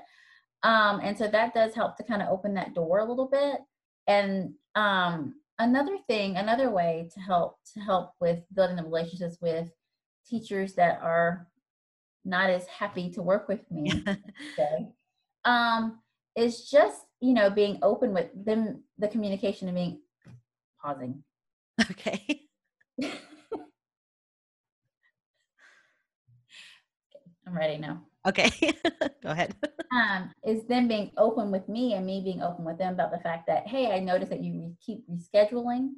Um, and so that does help to kind of open that door a little bit. And um, another thing, another way to help to help with building the relationships with teachers that are not as happy to work with me <laughs> okay, um, is just you know being open with them the communication and being pausing. Okay. <laughs> I'm ready now. Okay <laughs> go ahead. Um, is them being open with me and me being open with them about the fact that hey i noticed that you keep rescheduling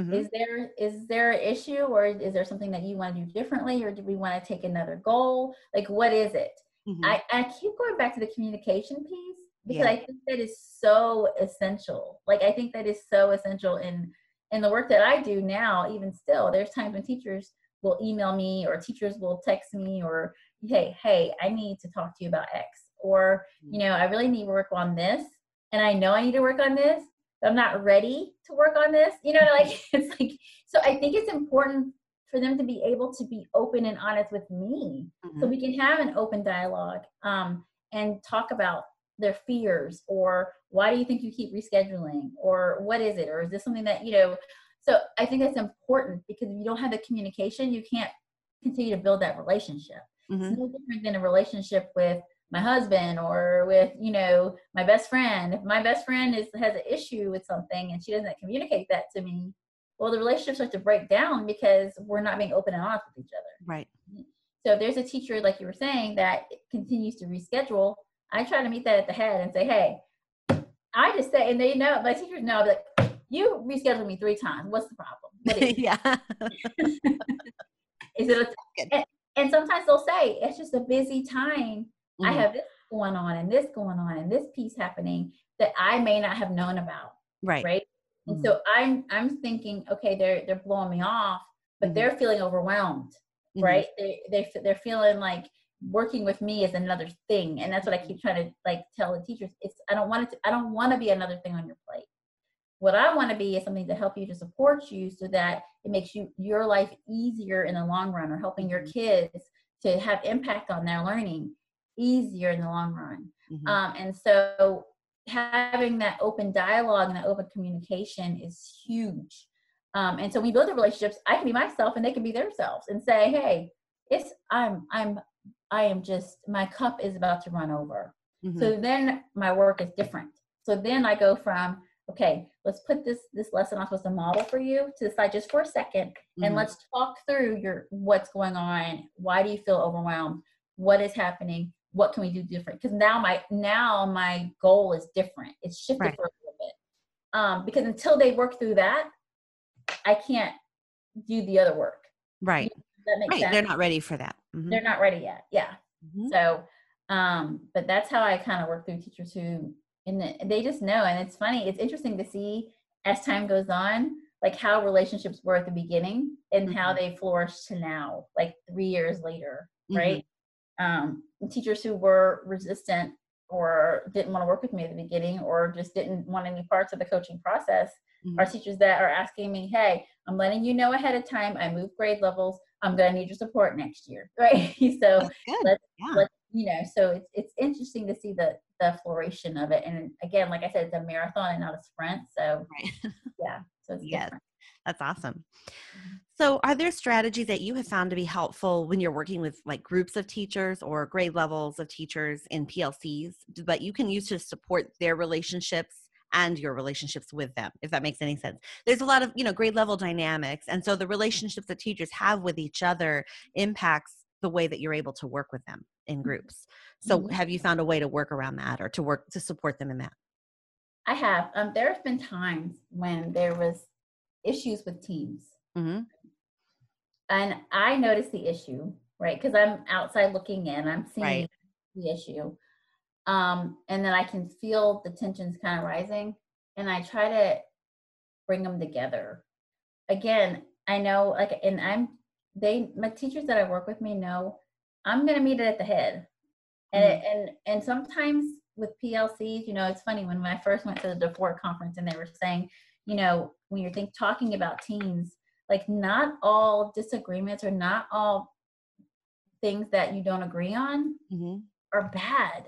Mm-hmm. Is there is there an issue or is there something that you want to do differently or do we want to take another goal? Like what is it? Mm-hmm. I, I keep going back to the communication piece because yeah. I think that is so essential. Like I think that is so essential in in the work that I do now, even still. There's times when teachers will email me or teachers will text me or hey, hey, I need to talk to you about X. Or, you mm-hmm. know, I really need to work on this and I know I need to work on this, I'm not ready to work on this. You know, <laughs> like it's like so I think it's important for them to be able to be open and honest with me mm-hmm. so we can have an open dialogue um, and talk about their fears or why do you think you keep rescheduling or what is it or is this something that you know so i think that's important because if you don't have the communication you can't continue to build that relationship mm-hmm. it's no different than a relationship with my husband or with you know my best friend. If my best friend is has an issue with something and she doesn't communicate that to me well the relationship starts to break down because we're not being open and honest with each other. Right. So if there's a teacher like you were saying that continues to reschedule i try to meet that at the head and say hey i just say and they know my teachers know like you rescheduled me three times. What's the problem? <laughs> Yeah. <laughs> Is it a, and, and sometimes they'll say it's just a busy time Mm-hmm. I have this going on and this going on and this piece happening that I may not have known about. Right. Right. And mm-hmm. so I'm I'm thinking, okay, they're they're blowing me off, but mm-hmm. they're feeling overwhelmed, mm-hmm. right? They they they're feeling like working with me is another thing, and that's what I keep trying to like tell the teachers. It's I don't want it to I don't want to be another thing on your plate. What I want to be is something to help you to support you, so that it makes you your life easier in the long run, or helping your mm-hmm. kids to have impact on their learning easier in the long run. Mm-hmm. Um, and so having that open dialogue and that open communication is huge. Um, and so we build the relationships. I can be myself and they can be themselves and say, Hey, it's, I'm, I'm, I am just, my cup is about to run over. Mm-hmm. So then my work is different. So then I go from, okay, let's put this, this lesson I'm supposed to model for you to the side just for a 2nd mm-hmm. and let's talk through your, what's going on. Why do you feel overwhelmed? What is happening? What can we do different because now my now my goal is different it's shifted right. for a little bit um, because until they work through that i can't do the other work right right sense? they're not ready for that mm-hmm. they're not ready yet yeah mm-hmm. so um but that's how i kind of work through teachers who and they just know and it's funny it's interesting to see as time goes on like how relationships were at the beginning and mm-hmm. how they flourish to now like three years later right? Um, teachers who were resistant or didn't want to work with me at the beginning or just didn't want any parts of the coaching process mm-hmm. are teachers that are asking me, hey, I'm letting you know ahead of time. I move grade levels. I'm going to need your support next year, <laughs> right? so let's, yeah. let's, you know, so it's it's interesting to see the the flourishing of it. And again, like I said, it's a marathon and not a sprint. So right. <laughs> yeah, so it's yes. Different. That's awesome. Mm-hmm. So, are there strategies that you have found to be helpful when you're working with like groups of teachers or grade levels of teachers in PLCs, but you can use to support their relationships and your relationships with them, if that makes any sense? There's a lot of, you know, grade level dynamics. And so the relationships that teachers have with each other impacts the way that you're able to work with them in mm-hmm. groups. So, mm-hmm. have you found a way to work around that or to work to support them in that? I have. Um, there have been times when there was issues with teams. Mm-hmm. And I noticed the issue, right? Because I'm outside looking in, I'm seeing right. the issue. Um, and then I can feel the tensions kind of rising. And I try to bring them together. Again, I know, like, and I'm, they, my teachers that I work with me know I'm going to meet it at the head. And, mm-hmm. and, and sometimes with PLCs, you know, it's funny when I first went to the DeFord conference and they were saying, you know, when you're think talking about teams, like not all disagreements or not all things that you don't agree on mm-hmm. are bad.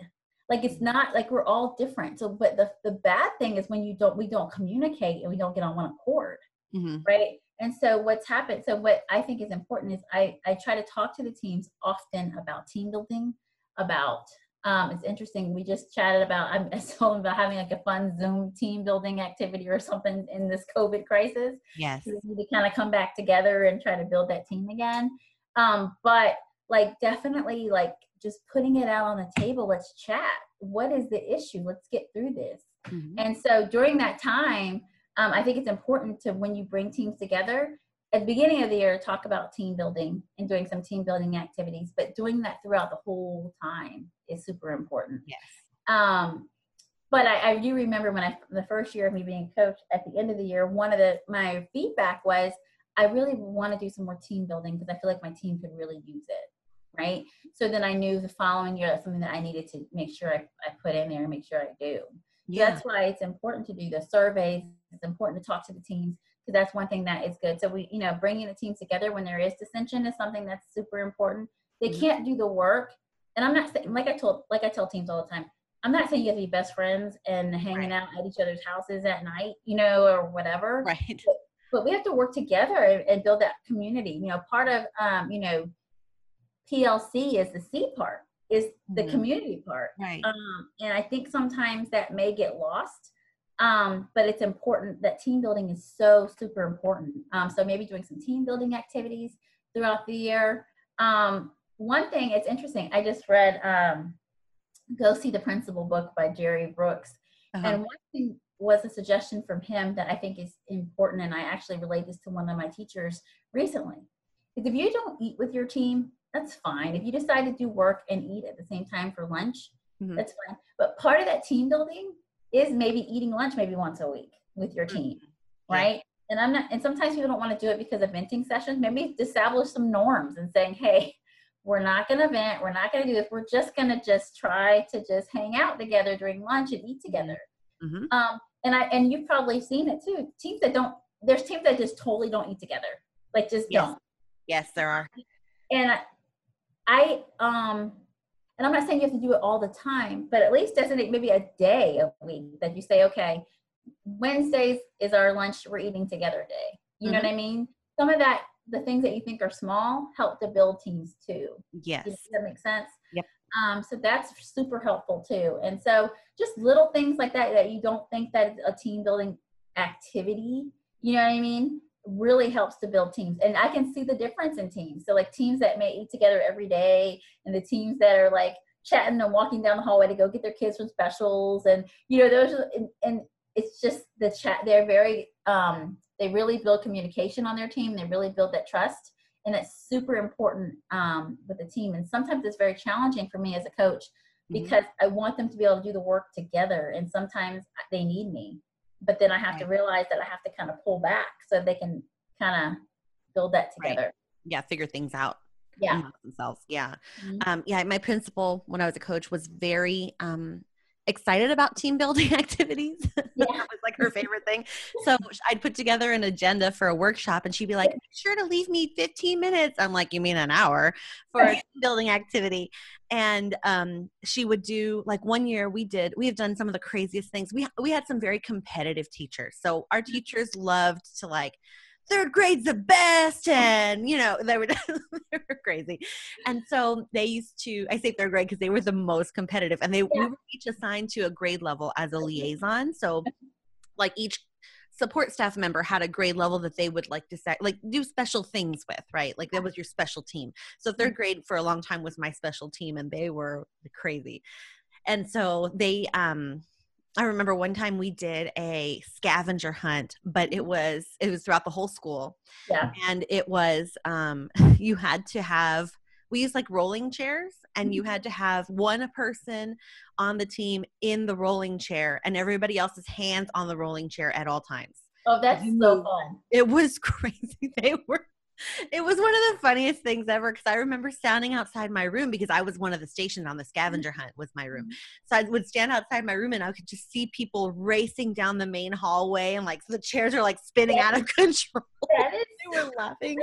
Like it's mm-hmm. not like we're all different. So, but the the bad thing is when you don't we don't communicate and we don't get on one accord, mm-hmm. right? And so what's happened? So what I think is important is I I try to talk to the teams often about team building, about um, it's interesting. We just chatted about, <laughs> I told him about having like a fun Zoom team building activity or something in this COVID crisis. Yes. we need to kind of come back together and try to build that team again. Um, but like definitely like just putting it out on the table, let's chat. What is the issue? Let's get through this. Mm-hmm. And so during that time, um, I think it's important to when you bring teams together, at the beginning of the year talk about team building and doing some team building activities but doing that throughout the whole time is super important. Yes. Um but I, I do remember when I the first year of me being a coach at the end of the year one of the my feedback was I really want to do some more team building because I feel like my team could really use it right? So then I knew the following year that's something that I needed to make sure I, I put in there and make sure I do. Yeah. that's why it's important to do the surveys. It's important to talk to the teams because that's one thing that is good. So we, you know, bringing the teams together when there is dissension is something that's super important. They mm-hmm. can't do the work, and I'm not saying like I told like I tell teams all the time. I'm not saying you have to be best friends and hanging right. out at each other's houses at night, you know, or whatever. Right. But, but we have to work together and build that community. You know, part of um, you know, PLC is the C part, is the mm-hmm. community part. Right. Um, and I think sometimes that may get lost um, but it's important that team building is so super important. Um, so maybe doing some team building activities throughout the year. Um, one thing, it's interesting. I just read um, "Go See the Principal" book by Gerry Brooks, uh-huh. and one thing was a suggestion from him that I think is important, and I actually relayed this to one of my teachers recently. Is if you don't eat with your team, that's fine. If you decide to do work and eat at the same time for lunch, mm-hmm. that's fine. But part of that team building is maybe eating lunch maybe once a week with your mm-hmm. team, right? Yeah. And I'm not, and sometimes people don't want to do it because of venting sessions. Maybe establish some norms and saying, hey, we're not going to vent. We're not going to do this. We're just going to just try to just hang out together during lunch and eat together. Mm-hmm. Um, and I, and you've probably seen it too. Teams that don't, there's teams that just totally don't eat together. Like just yes. don't. Yes, there are. And I, I um, and I'm not saying you have to do it all the time, but at least designate maybe a day a week that you say, okay, Wednesdays is our lunch we're eating together day. You mm-hmm. know what I mean? Some of that, the things that you think are small, help to build teams too. Yes. Does that make sense? Yep. Um, so that's super helpful too. And so just little things like that that you don't think that a team building activity. You know what I mean? Really helps to build teams and i can see the difference in teams so like teams that may eat together every day and the teams that are like chatting and walking down the hallway to go get their kids from specials and you know those are, and, and it's just the chat they're very um they really build communication on their team they really build that trust and it's super important um, with the team and sometimes it's very challenging for me as a coach mm-hmm. because mm-hmm. i want them to be able to do the work together and sometimes they need me but then I have right. to realize that I have to kind of pull back so they can kind of build that together. Right. Yeah, figure things out. yeah themselves yeah mm-hmm. um yeah my principal when i was a coach was very um excited about team building <laughs> activities. <laughs> Yeah. that was like her favorite thing. So I'd put together an agenda for a workshop and she'd be like, make sure to leave me 15 minutes. I'm like, you mean an hour for a team building activity? And um, she would do like one year we did, we have done some of the craziest things. We, we had some very competitive teachers. So our mm-hmm. teachers loved to like, third grade's the best and you know they were <laughs> they were crazy. And so they used to i say third grade because they were the most competitive and they yeah. we were each assigned to a grade level as a liaison. So like each support staff member had a grade level that they would like decide like do special things with right? Like that was your special team. So third grade for a long time was my special team and they were crazy. And so they um I remember one time we did a scavenger hunt, but it was it was throughout the whole school. Yeah. And it was um <laughs> you had to have we used like rolling chairs and you mm-hmm. had to have one person on the team in the rolling chair and everybody else's hands on the rolling chair at all times. Oh, that's so fun. It was <laughs> crazy. They were it was one of the funniest things ever because I remember standing outside my room because I was one of the stations on the scavenger hunt was my room. Mm-hmm. So I would stand outside my room and I could just see people racing down the main hallway and like the chairs are like spinning out of <laughs> control. they <laughs> were laughing.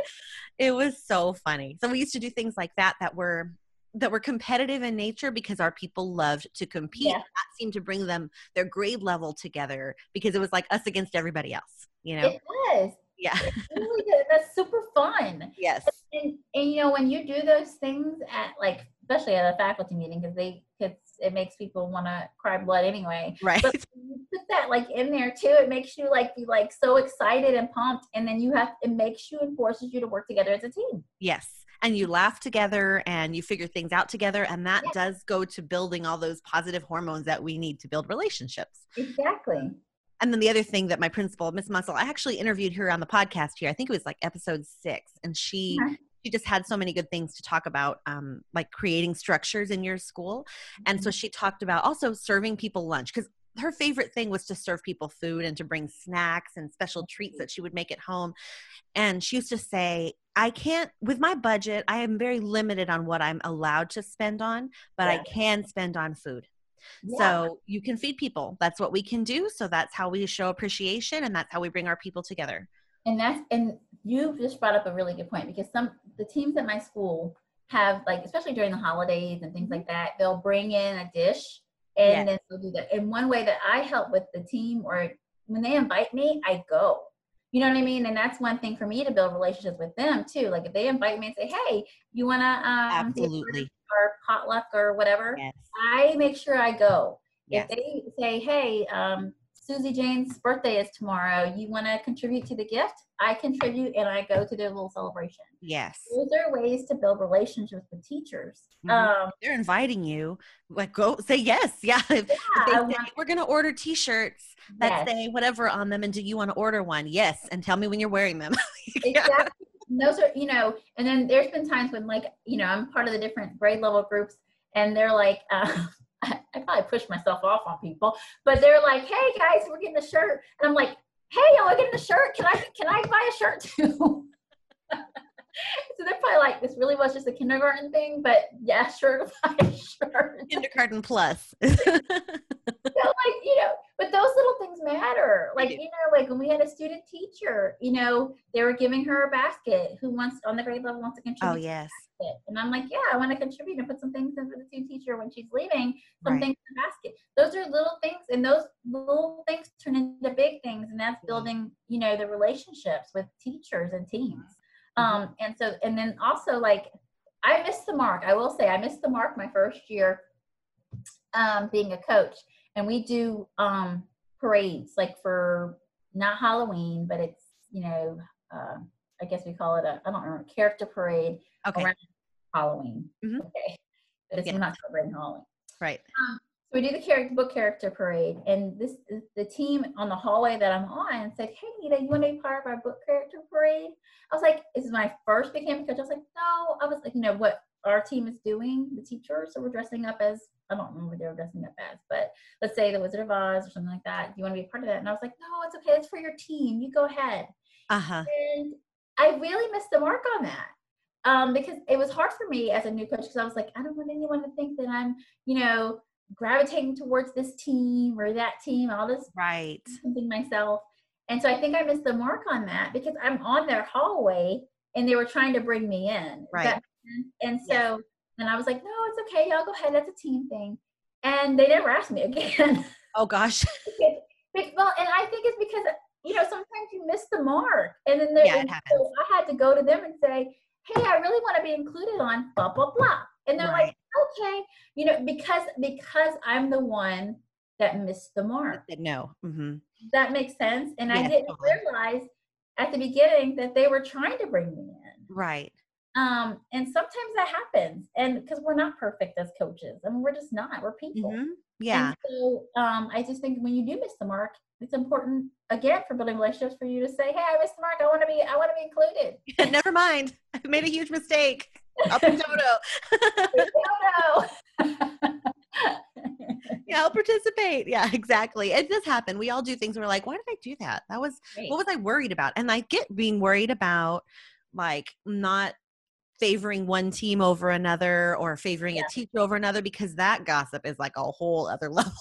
It was so funny. So we used to do things like that that were that were competitive in nature because our people loved to compete. Yeah. That seemed to bring them their grade level together because it was like us against everybody else, you know? It was. Yeah. <laughs> really good. That's super fun. Yes. And, and you know, when you do those things at like, especially at a faculty meeting, because they, cause it makes people want to cry blood anyway. Right. But you put that like in there too. It makes you like be like so excited and pumped, and then you have it makes you and forces you to work together as a team. Yes and you laugh together and you figure things out together and that yeah. does go to building all those positive hormones that we need to build relationships exactly and then the other thing that my principal, Miss Muscle, I actually interviewed her on the podcast here. I think it was like episode six, and she uh-huh. she just had so many good things to talk about, um, like creating structures in your school. And so mm-hmm. she talked about also serving people lunch because her favorite thing was to serve people food and to bring snacks and special treats that she would make at home. And she used to say, I can't, with my budget, I am very limited on what I'm allowed to spend on, but yeah. I can spend on food. Yeah. So you can feed people. That's what we can do. So that's how we show appreciation and that's how we bring our people together. And that's and you just brought up a really good point because some the teams at my school have like especially during the holidays and things like mm-hmm. that, they'll bring in a dish and yes. then they'll do that. And one way that I help with the team or when they invite me, I go. You know what I mean? And that's one thing for me to build relationships with them too. Like if they invite me and say, "Hey, you want to um, absolutely or potluck or whatever, yes. I make sure I go. Yes. If they say, hey, um, Susie Jane's birthday is tomorrow. You want to contribute to the gift? I contribute and I go to their little celebration. Yes. Those are ways to build relationships with teachers. Mm-hmm. Um, They're inviting you. Like, go say yes. <laughs> Yeah. Yeah, say, want, we're going to order t shirts that yes. say whatever on them, and do you want to order one? Yes. And tell me when you're wearing them. <laughs> yeah. Exactly those are you know and then there's been times when like you know i'm part of the different grade level groups and they're like uh, I, I probably push myself off on people but they're like hey guys we're getting a shirt and i'm like hey am i getting a shirt can i can i buy a shirt too <laughs> so they're probably like, this really was just a kindergarten thing, but yeah, sure, sure. <laughs> Kindergarten plus. <laughs> so like, you know, but those little things matter. Like, you know, like when we had a student teacher, you know, they were giving her a basket who wants on the grade level wants to contribute. Oh, yes. And I'm like, yeah, I want to contribute and put some things in for the student teacher when she's leaving, some right. things in the basket. Those are little things, and those little things turn into big things, and that's building, you know, the relationships with teachers and teams. Mm-hmm. Um, and so, and then also like, I missed the mark. I will say I missed the mark my first year um, being a coach. And we do um, parades like for not Halloween, but it's, you know, uh, I guess we call it a, I don't know, character parade okay. around Halloween. Mm-hmm. Okay. But it's yeah. not celebrating Halloween. Right. Um, so we do the character book character parade, and this the team on the hallway that I'm on said, "Hey, Nita, you want to be part of our book character parade?" I was like, "This is my first became coach." I was like, "No," I was like, "You know what our team is doing, the teachers, so we're dressing up as I don't remember what they were dressing up as, but let's say the Wizard of Oz or something like that. Do you want to be a part of that?" And I was like, "No, it's okay. It's for your team. You go ahead." Uh huh. And I really missed the mark on that um, because it was hard for me as a new coach because I was like, I don't want anyone to think that I'm, you know, gravitating towards this team or that team, all this right something myself. And so I think I missed the mark on that because I'm on their hallway and they were trying to bring me in. Right. And so and I was like, no, it's okay, y'all go ahead. That's a team thing. And they never asked me <laughs> again. Oh gosh. <laughs> well, and I think it's because you know sometimes you miss the mark, and then there, yeah, so I had to go to them and say, hey, I really want to be included on blah blah blah, and they're right. like, okay, you know, because because I'm the one that missed the mark. That No. Mm-hmm. That makes sense, and I didn't totally. realize at the beginning that they were trying to bring me in. Right. Um, and sometimes that happens, and because we're not perfect as coaches, I mean, we're just not. We're people. Mm-hmm. Yeah. And so um, I just think when you do miss the mark, it's important again for building relationships for you to say, "Hey, I missed the mark. I want to be. I want to be included." <laughs> Never mind. I made a huge mistake. Up in Dodo. Dodo. <laughs> yeah, I'll participate. Yeah, exactly. It does happen. We all do things. we're like, why did I do that? That was Great. what was I worried about? And I get being worried about like not favoring one team over another or favoring yeah. a teacher over another because that gossip is like a whole other <laughs> level.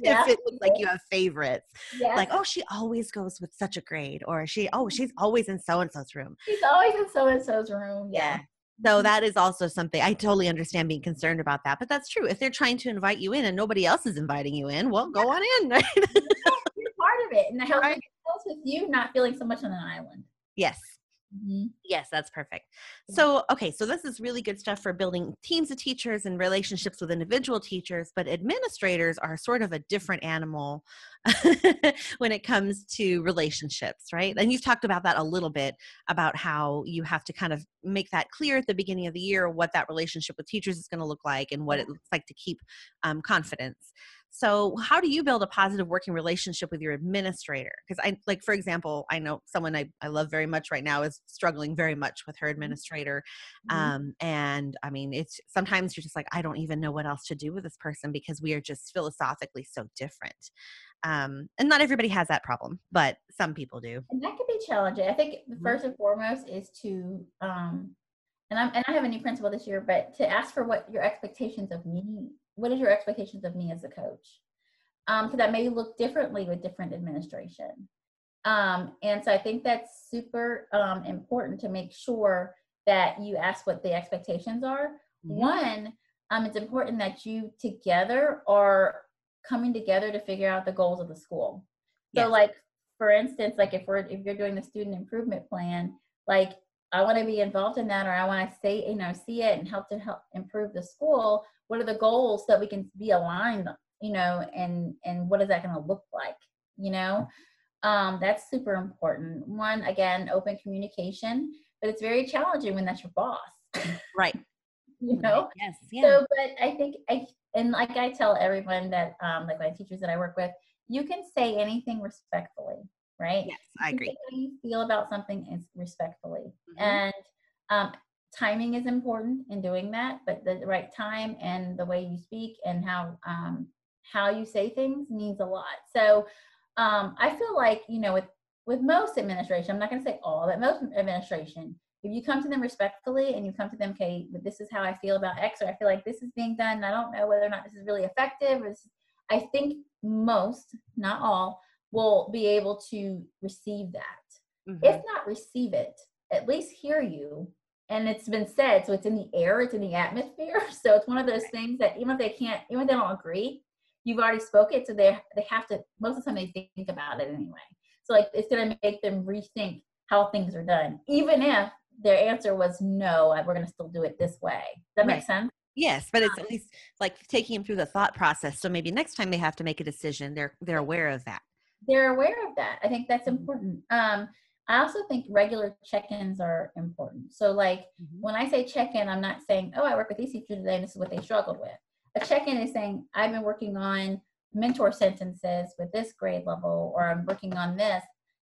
Yeah. if it looks like you have favorites, yeah. like oh, she always goes with such a grade, or she oh, she's always in so and so's room. She's always in so and so's room. Yeah. So mm-hmm. that is also something I totally understand being concerned about that. But that's true. If they're trying to invite you in and nobody else is inviting you in, well, go on in. <laughs> Right? You're part of it, and it helps, <laughs> right. helps with you not feeling so much on an island. Yes, Mm-hmm. Yes, that's perfect. So, okay, so this is really good stuff for building teams of teachers and relationships with individual teachers, but administrators are sort of a different animal <laughs> when it comes to relationships, right? And you've talked about that a little bit about how you have to kind of make that clear at the beginning of the year what that relationship with teachers is going to look like and what it looks like to keep um, confidence. So, how do you build a positive working relationship with your administrator? Because I like, for example, I know someone I, I love very much right now is struggling very much with her mm-hmm. administrator. Mm-hmm. Um, and I mean, it's sometimes you're just like, I don't even know what else to do with this person because we are just philosophically so different. Um, and not everybody has that problem, but some people do. And that can be challenging. I think the 1st mm-hmm. and foremost is to, um, and I'm and I have a new principal this year, but to ask for what your expectations of me what is your expectations of me as a coach? Because um, that may look differently with different administration. Um, and so I think that's super um, important to make sure that you ask what the expectations are. Mm-hmm. One, um, it's important that you together are coming together to figure out the goals of the school. So, yes. like for instance, like if we're if you're doing the student improvement plan, like I want to be involved in that, or I want to say you know see it and help to help improve the school what are the goals that we can be aligned you know and and what is that going to look like you know? Um, that's super important. One again open communication but it's very challenging when that's your boss. Right. <laughs> You know? Yes yeah. so but i think i and like i tell everyone that um like my teachers that i work with you can say anything respectfully right yes i agree you feel about something is respectfully mm-hmm. and um timing is important in doing that, but the right time and the way you speak and how um, how you say things means a lot. So um, I feel like you know with with most administration, I'm not going to say all, but most administration, if you come to them respectfully and you come to them, okay, but this is how I feel about X, or I feel like this is being done, and I don't know whether or not this is really effective. I think most, not all, will be able to receive that. Mm-hmm. If not receive it, at least hear you. And it's been said so it's in the air it's in the atmosphere. <laughs> So it's one of those things that even if they can't even if they don't agree you've already spoke it so they they have to most of the time they think about it anyway. So like it's going to make them rethink how things are done. Even if their answer was no we're going to still do it this way. Does that right. make sense? Yes but it's at least like taking them through the thought process. So maybe next time they have to make a decision they're they're aware of that they're aware of that i think that's mm-hmm. important um I also think regular check-ins are important. So like mm-hmm. when I say check-in, I'm not saying, oh, I work with these teachers today and this is what they struggled with. A check-in is saying, I've been working on mentor sentences with this grade level, or I'm working on this,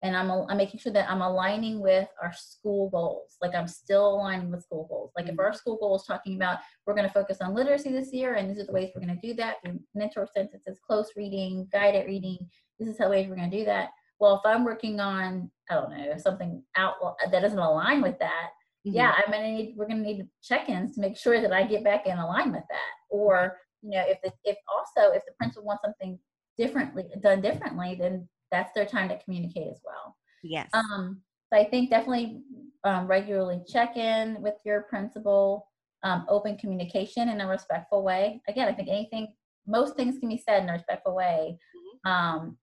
and I'm, I'm making sure that I'm aligning with our school goals. Like I'm still aligning with school goals. Like if mm-hmm. our school goal is talking about we're going to focus on literacy this year, and these are the ways we're going to do that. Mentor sentences, close reading, guided reading. This is how ways we're going to do that well if i'm working on i don't know something out that doesn't align with that mm-hmm. yeah, I'm gonna need we're gonna need check-ins to make sure that I get back in line with that. Or you know, if the if also if the principal wants something differently done differently, then that's their time to communicate as well. Yes. Um, so I think definitely um, regularly check in with your principal, um, open communication in a respectful way. Again, I think anything, most things can be said in a respectful way, mm-hmm. um,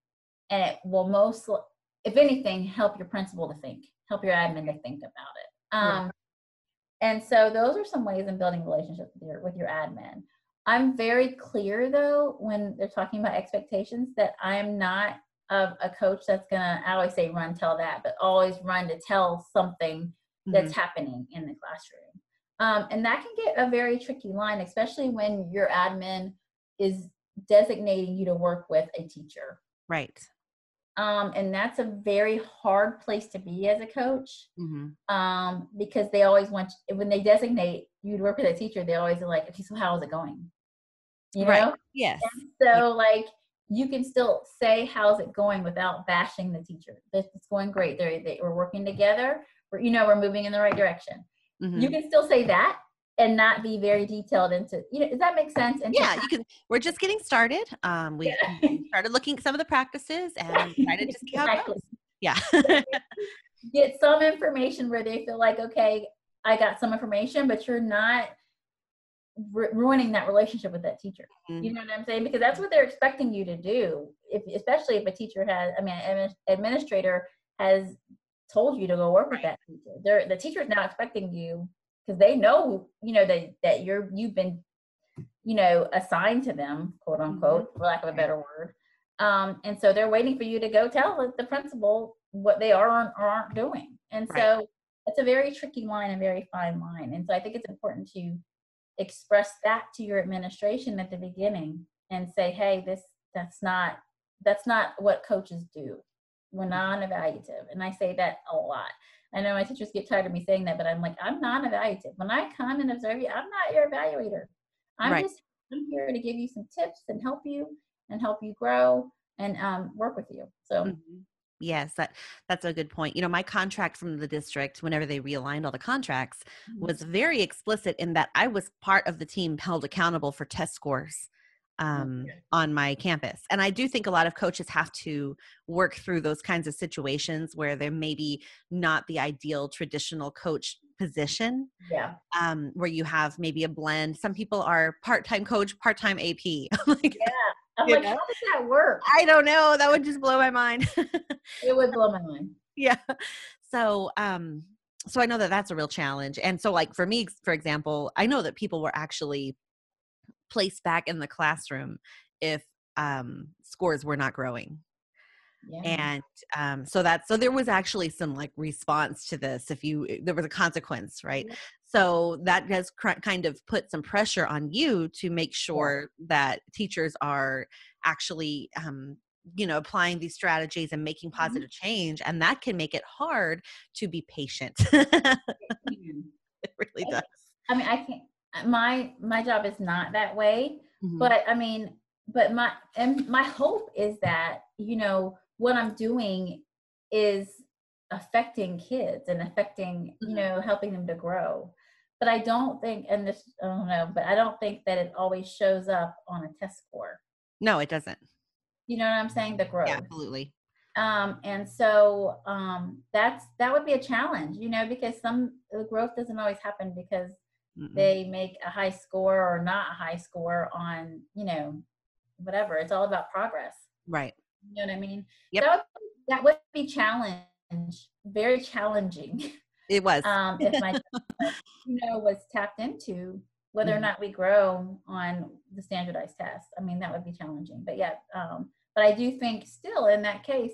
and it will most, if anything, help your principal to think, help your admin to think about it. Um, And so those are some ways in building relationships with your with your admin. I'm very clear though when they're talking about expectations that I'm not of a coach that's gonna I always say run tell that, but always run to tell something that's mm-hmm. happening in the classroom. Um, and that can get a very tricky line, especially when your admin is designating you to work with a teacher. Right. Um, and that's a very hard place to be as a coach mm-hmm. um, because they always want when they designate you to work with a teacher, they always are like, okay, so how is it going? You know? Right. Yes. And so yeah. like you can still say how's it going without bashing the teacher. It's going great. They're they, we're working together. We're you know we're moving in the right direction. Mm-hmm. You can still say that and not be very detailed into you know does that make sense and yeah you can we're just getting started um we yeah. <laughs> started looking at some of the practices and decided to see how it goes yeah <laughs> get some information where they feel like okay i got some information but you're not r- ruining that relationship with that teacher. Mm-hmm. you know what i'm saying? Because that's what they're expecting you to do. If especially if a teacher has i mean an administrator has told you to go work with that teacher. They're the teacher is now expecting you because they know you know that that you're you've been you know assigned to them quote unquote mm-hmm. for lack of a better word. Um, and so they're waiting for you to go tell the principal what they are or aren't doing. And right. so it's a very tricky line and very fine line. And so i think it's important to express that to your administration at the beginning and say hey this that's not that's not what coaches do we're mm-hmm. non-evaluative and i say that a lot I know my teachers get tired of me saying that, but I'm like, I'm non-evaluative. When I come and observe you, I'm not your evaluator. I'm right. just I'm here to give you some tips and help you and help you grow and um, work with you. So. Mm-hmm. Yes, that that's a good point. You know, my contract from the district, whenever they realigned all the contracts, mm-hmm. was very explicit in that I was part of the team held accountable for test scores um, okay. on my campus. And I do think a lot of coaches have to work through those kinds of situations where they're maybe not the ideal traditional coach position. Yeah. Um, where you have maybe a blend. Some people are part-time coach, part-time AP. <laughs> like, yeah. I'm like, know? how does that work? I don't know. That would just blow my mind. <laughs> it would blow my mind. Yeah. So, um, so I know that that's a real challenge. And so, like for me, for example, I know that people were actually placed back in the classroom if um, scores were not growing. Yeah. And um, so that so there was actually some like response to this. If you there was a consequence, right? Yeah. So that has cr- kind of put some pressure on you to make sure yeah. that teachers are actually um, you know applying these strategies and making mm-hmm. positive mm-hmm. change and that can make it hard to be patient it <laughs> really does i mean i can't my my job is not that way mm-hmm. but i mean but my and my hope is that you know what i'm doing is affecting kids and affecting mm-hmm. you know helping them to grow. But i don't think and this i don't know but i don't think that it always shows up on a test score. No it doesn't. You know what i'm saying? The growth. yeah, absolutely. Um, and so um, that's that would be a challenge you know because some the growth doesn't always happen because mm they make a high score or not a high score on you know whatever. It's all about progress you know what i mean yep. that, would, that would be challenge very challenging it was um if my <laughs> you know was tapped into whether or not we grow on the standardized test i mean that would be challenging but yeah um but i do think still in that case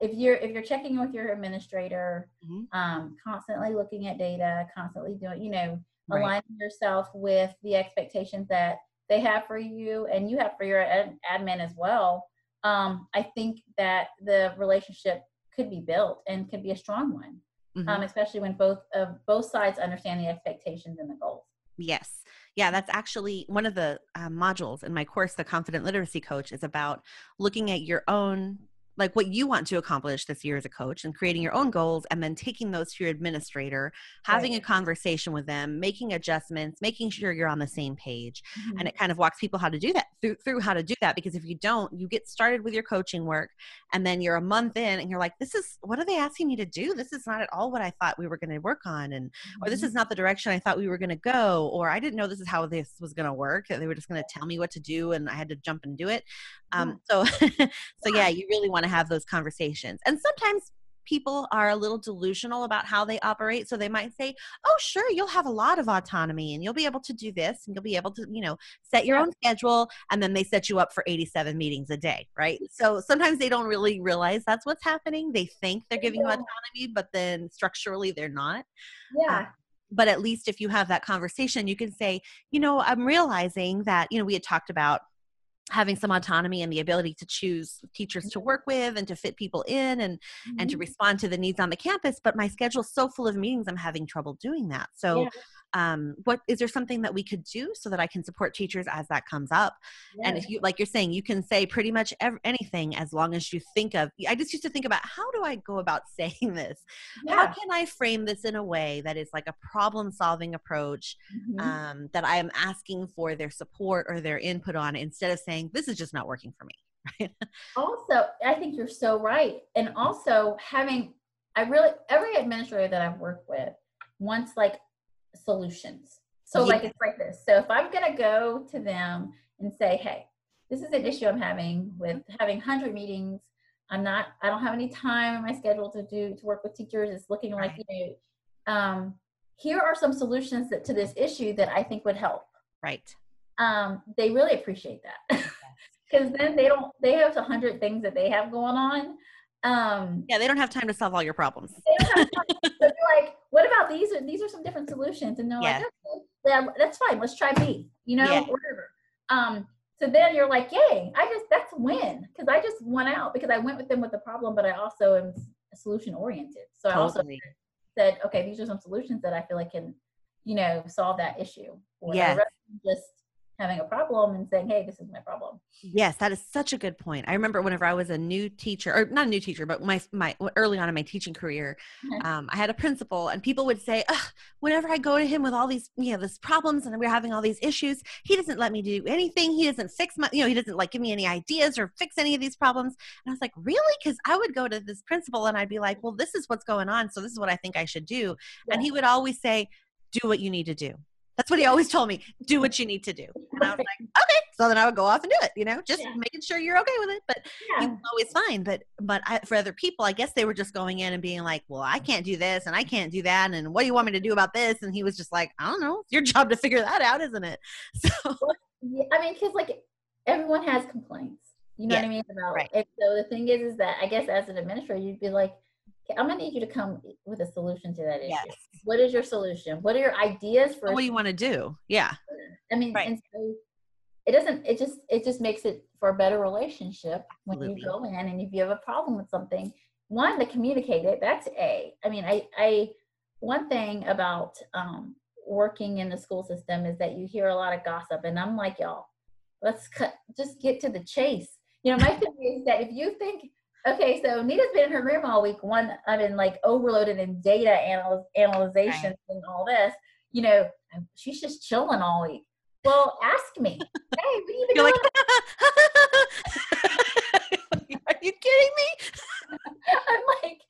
if you're if you're checking with your administrator mm-hmm. um constantly looking at data constantly doing you know right. aligning yourself with the expectations that they have for you and you have for your ad- admin as well um, i think that the relationship could be built and could be a strong one mm-hmm. um, especially when both of both sides understand the expectations and the goals yes yeah that's actually one of the uh, modules in my course the confident literacy coach is about looking at your own like what you want to accomplish this year as a coach and creating your own goals and then taking those to your administrator having right. a conversation with them making adjustments making sure you're on the same page mm-hmm. and it kind of walks people how to do that through, through how to do that because if you don't you get started with your coaching work and then you're a month in and you're like this is what are they asking me to do this is not at all what i thought we were going to work on and or this mm-hmm. is not the direction i thought we were going to go or i didn't know this is how this was going to work they were just going to tell me what to do and i had to jump and do it um, so <laughs> so yeah you really want to have those conversations. And sometimes people are a little delusional about how they operate. So they might say, oh, sure, you'll have a lot of autonomy and you'll be able to do this and you'll be able to, you know, set your own schedule. And then they set you up for 87 meetings a day, right? So sometimes they don't really realize that's what's happening. They think they're giving you autonomy, but then structurally they're not. Yeah. Uh, but at least if you have that conversation, you can say, you know, I'm realizing that, you know, we had talked about having some autonomy and the ability to choose teachers to work with and to fit people in and mm-hmm. and to mm-hmm. respond to the needs on the campus but my schedule's so full of meetings i'm having trouble doing that so yeah um, what is there something that we could do so that I can support teachers as that comes up? Yeah. And if you, like you're saying, you can say pretty much ev- anything as long as you think of. I just used to think about how do I go about <laughs> saying this? Yeah. How can I frame this in a way that is like a problem solving approach mm-hmm. um, that I am asking for their support or their input on instead of saying this is just not working for me. <laughs> Right. also, I think you're so right. And also having, I really, every administrator that I've worked with wants like solutions. So yeah. like it's like this. So if I'm gonna go to them and say, hey, this is an issue I'm having with having 100 meetings. I'm not, I don't have any time in my schedule to do, to work with teachers. It's looking like, you know, um, here are some solutions that, to this issue that I think would help. Right. Um, they really appreciate that. Because <laughs> then they don't, they have a hundred things that they have going on. Um, yeah, they don't have time to solve all your problems. they're like, what about these? Are these are some different solutions? And they're yeah. like, okay, yeah, that's fine. Let's try B. You know, yeah. whatever. Um, so then you're like, yay! I just that's a win because I just went out because I went with them with the problem, but I also am solution oriented. So totally. I also said, okay, these are some solutions that I feel like can, you know, solve that issue. Or yes. just having a problem and saying, hey, this is my problem. Yes, that is such a good point. I remember whenever I was a new teacher, or not a new teacher, but my, my early on in my teaching career, mm-hmm. <laughs> um, I had a principal and people would say, whenever I go to him with all these, you know, this problems and we're having all these issues, he doesn't let me do anything. He doesn't fix my, you know, he doesn't like give me any ideas or fix any of these problems. And I was like, really? Because I would go to this principal and I'd be like, well, this is what's going on. So this is what I think I should do. Yeah. And he would always say, do what you need to do. That's what he always told me. Do what you need to do. And I was like, okay. So then I would go off and do it, you know, just yeah. making sure you're okay with it. But yeah. you always fine. But but I, for other people, I guess they were just going in and being like, well, I can't do this and I can't do that. And what do you want me to do about this? And he was just like, I don't know. It's your job to figure that out, isn't it? <laughs> So yeah, I mean, because like everyone has complaints. You know what I mean about right. So the thing is, is that I guess as an administrator, you'd be like, I'm gonna need you to come with a solution to that issue. Yes. What is your solution? What are your ideas for? What do you want to do? Yeah. I mean, right. and so it doesn't. It just it just makes it for a better relationship when Absolutely. you go in and if you have a problem with something, one to communicate it. That's a. I mean, I I one thing about um, working in the school system is that you hear a lot of gossip, and I'm like y'all, let's cut. Just get to the chase. You know, my <laughs> thing is that if you think Okay, so Nita's been in her room all week. One, I've been like overloaded in data anal- analyzations right. and all this. You know, she's just chilling all week. Well, ask me. <laughs> hey, what you You're doing? Like, <laughs> Are you kidding me? <laughs> I'm like,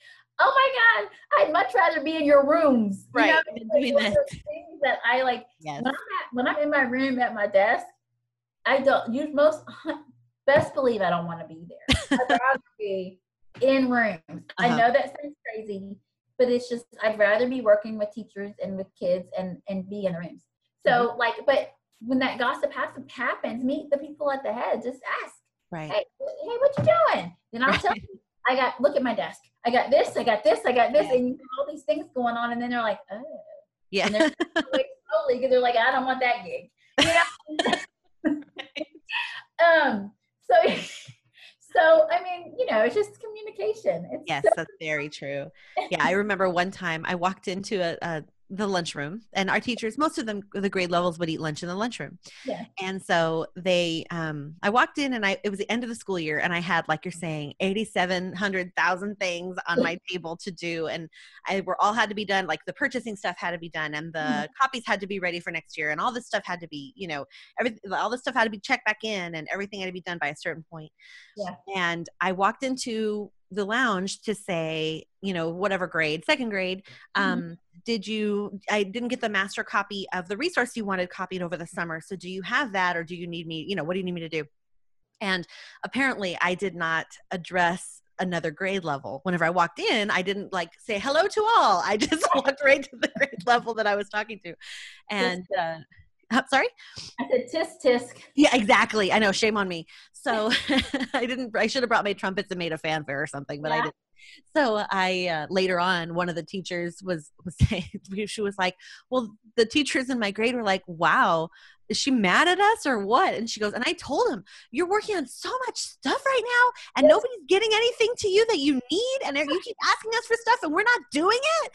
oh my god, I'd much rather be in your rooms. Right. You know, doing this. Things that I like. Yes. When I'm, at, when I'm in my room at my desk, I don't use most best believe I don't want to be there. I'd rather be in rooms. Uh-huh. I know that sounds crazy, but it's just I'd rather be working with teachers and with kids and and be in the rooms. So mm-hmm. like, but when that gossip happens, meet the people at the head. Just ask. Right. Hey, hey, what you doing? Then I'll right. tell you. I got look at my desk. I got this. I got this. I got this, yeah. and you have all these things going on, and then they're like, oh. Yeah. And they're like, slowly because they're like, I don't want that gig. You know. <laughs> <laughs> um. So. <laughs> so i mean you know it's just communication. It's yes so- that's very true. Yeah i remember one time i walked into a, a, the lunchroom and our teachers most of them the grade levels would eat lunch in the lunchroom yeah. and so they um i walked in and i it was the end of the school year and i had like you're saying 8700,000 things on my <laughs> table to do and i were all had to be done like the purchasing stuff had to be done and the mm-hmm. copies had to be ready for next year and all this stuff had to be you know everything all this stuff had to be checked back in and everything had to be done by a certain point yeah and i walked into the lounge to say, you know, whatever grade, second grade, mm-hmm. um, mm-hmm. did you, I didn't get the master copy of the resource you wanted copied over the summer. So do you have that or do you need me, you know, what do you need me to do? And apparently I did not address another grade level. Whenever I walked in, I didn't like say hello to all. I <laughs> just walked right to the grade level that I was talking to. And, uh, sorry? I said tisk tisk. Yeah, exactly. I know. Shame on me. So <laughs> I didn't. I should have brought my trumpets and made a fanfare or something, but yeah. I didn't. So I uh, later on, one of the teachers was was <laughs> saying she was like, "Well, the teachers in my grade were like, wow." Is she mad at us or what? And she goes, and I told him, You're working on so much stuff right now, and yes. nobody's getting anything to you that you need, and you keep asking us for stuff, and we're not doing it.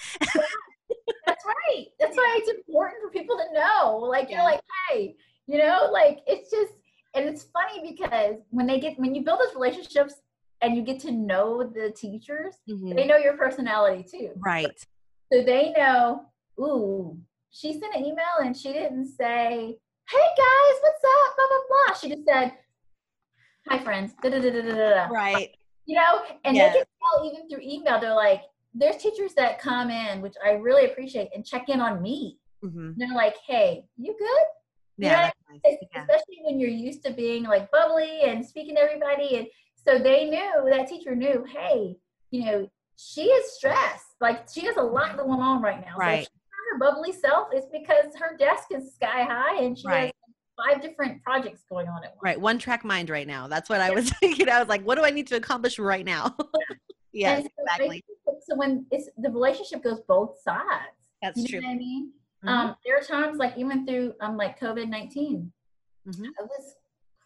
That's right. That's why it's important for people to know. Like you're like, hey, you know, like it's just and it's funny because when they get when you build those relationships and you get to know the teachers, mm-hmm. they know your personality too. Right. So they know, ooh, she sent an email and she didn't say, Hey guys, what's up? Blah blah blah. She just said, Hi friends. Da, da, da, Right. You know, and they can tell even through email, they're like, there's teachers that come in, which I really appreciate, and check in on me. Mm-hmm. They're like, "Hey, you good?" Yeah, you know, nice. especially when you're used to being like bubbly and speaking to everybody, and so they knew that teacher knew, "Hey, you know, she is stressed. Like she has a lot going on right now. Right. So her bubbly self is because her desk is sky high and she right. has five different projects going on at once. Right, one track mind right now. That's what I was <laughs> thinking. I was like, what do I need to accomplish right now? <laughs> yes, so exactly. So when it's the relationship goes both sides. That's you true. I mean, mm-hmm. um, there are times like even through um like COVID 19 mm-hmm. I was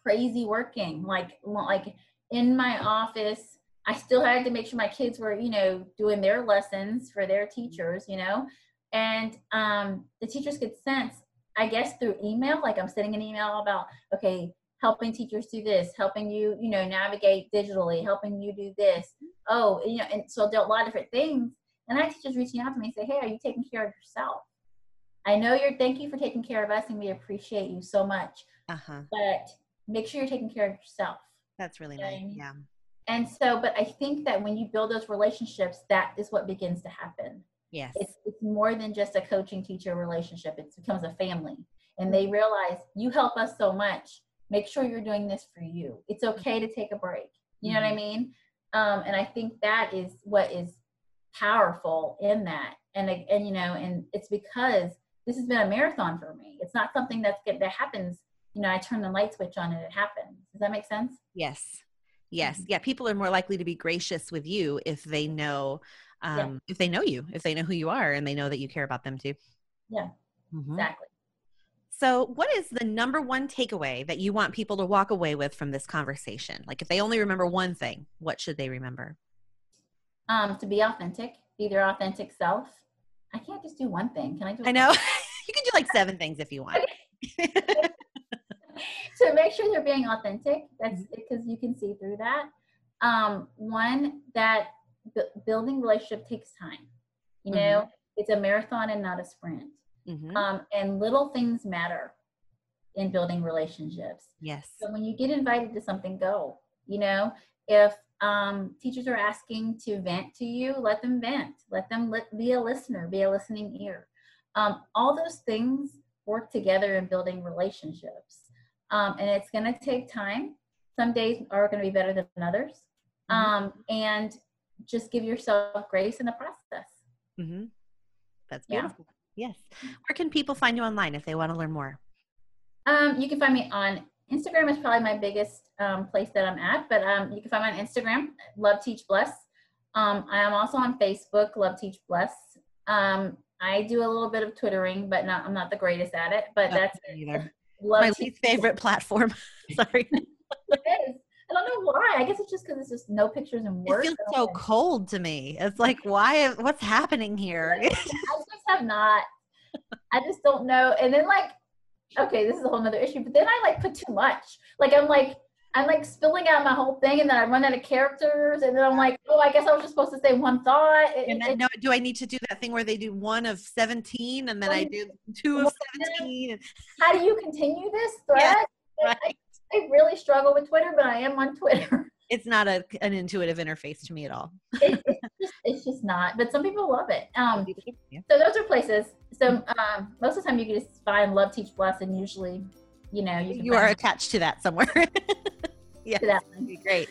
crazy working. Like like in my office, I still had to make sure my kids were you know doing their lessons for their teachers. You know, and um, the teachers could sense I guess through email, like I'm sending an email about, okay, helping teachers do this, helping you, you know, navigate digitally, helping you do this. Oh, you know, and so there are a lot of different things. And I teachers reaching out to me and say, hey, are you taking care of yourself? I know you're, thank you for taking care of us and we appreciate you so much. Uh-huh. But make sure you're taking care of yourself. That's really nice. Yeah. And so, but I think that when you build those relationships, that is what begins to happen. Yes. It's, it's more than just a coaching teacher relationship. It becomes a family. And they realize you help us so much make sure you're doing this for you. It's okay to take a break. You know mm-hmm. what I mm-hmm. mean? Um, and I think that is what is powerful in that. And and you know, and it's because this has been a marathon for me. It's not something that's that happens. You know, I turn the light switch on and it happens. Does that make sense? Yes. Yes. Mm-hmm. Yeah. People are more likely to be gracious with you if they know, um, yeah. if they know you, if they know who you are, and they know that you care about them too. Yeah. Mm-hmm. Exactly. So, what is the number one takeaway that you want people to walk away with from this conversation? Like, if they only remember one thing, what should they remember? Um, to be authentic, be their authentic self. I can't just do one thing. Can I do? I know <laughs> you can do like seven things if you want. <laughs> so make sure they're being authentic. That's because mm-hmm. you can see through that. Um, one that b- building relationship takes time. You know, mm-hmm. it's a marathon and not a sprint. Mm-hmm. Um, and little things matter in building relationships. Yes. So when you get invited to something, go. You know, if um, teachers are asking to vent to you, let them vent. Let them li- be a listener, be a listening ear. Um, all those things work together in building relationships. Um, and it's going to take time. Some days are going to be better than others. Mm-hmm. Um, and just give yourself grace in the process. Mm-hmm. That's beautiful. Yes. Where can people find you online if they want to learn more? Um, you can find me on Instagram is probably my biggest um, place that I'm at, but um, you can find me on Instagram, Love Teach Bless. Um, I am also on Facebook, Love Teach Bless. Um, I do a little bit of twittering, but not I'm not the greatest at it. But that's either. Love my least favorite platform. <laughs> Sorry. <laughs> it is. I don't know why. I guess it's just because it's just no pictures and words. It feels so cold to me. It's like, why? What's happening here? I just have not I just don't know. And then like, okay, this is a whole nother issue. But then I like put too much. Like I'm like I'm like spilling out my whole thing, and then I run out of characters, and then I'm like, oh, I guess I was just supposed to say one thought. and then, no, do I need to do that thing where they do one of seventeen, and then I do two of <laughs> seventeen? How do you continue this thread? Yeah, right. I, I really struggle with Twitter, but I am on Twitter. <laughs> It's not a, an intuitive interface to me at all. it, it's, just, it's just not, but some people love it. Um, yeah. So those are places. So um, most of the time you can just find Love Teach Bless, and usually, you know, you, you are attached to that somewhere. <laughs> yeah, that'd be great.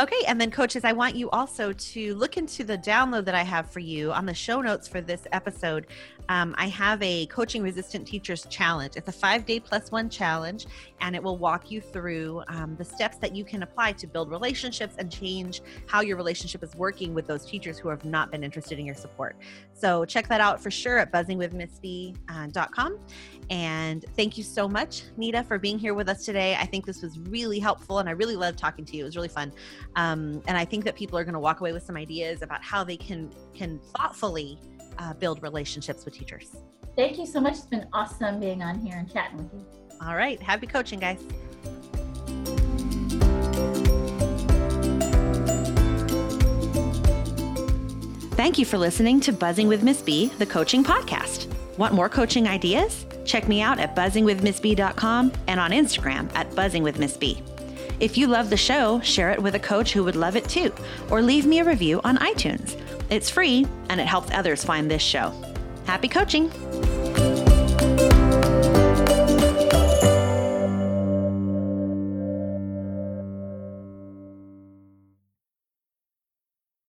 Okay, and then coaches, I want you also to look into the download that I have for you on the show notes for this episode. Um, I have a coaching resistant teachers challenge. It's a five day plus one challenge, and it will walk you through um, the steps that you can apply to build relationships and change how your relationship is working with those teachers who have not been interested in your support. So check that out for sure at buzzingwithmissb.com. Uh, and thank you so much, Nita, for being here with us today. I think this was really helpful, and I really loved talking to you. It was really fun, um, and I think that people are going to walk away with some ideas about how they can can thoughtfully uh, build relationships with teachers. Thank you so much. It's been awesome being on here and chatting with you. All right, happy coaching, guys. Thank you for listening to Buzzing with Miss B, the coaching podcast. Want more coaching ideas? Check me out at buzzingwithmissb.com and on Instagram at buzzingwithmissb. If you love the show, share it with a coach who would love it too, or leave me a review on iTunes. It's free and it helps others find this show. Happy coaching!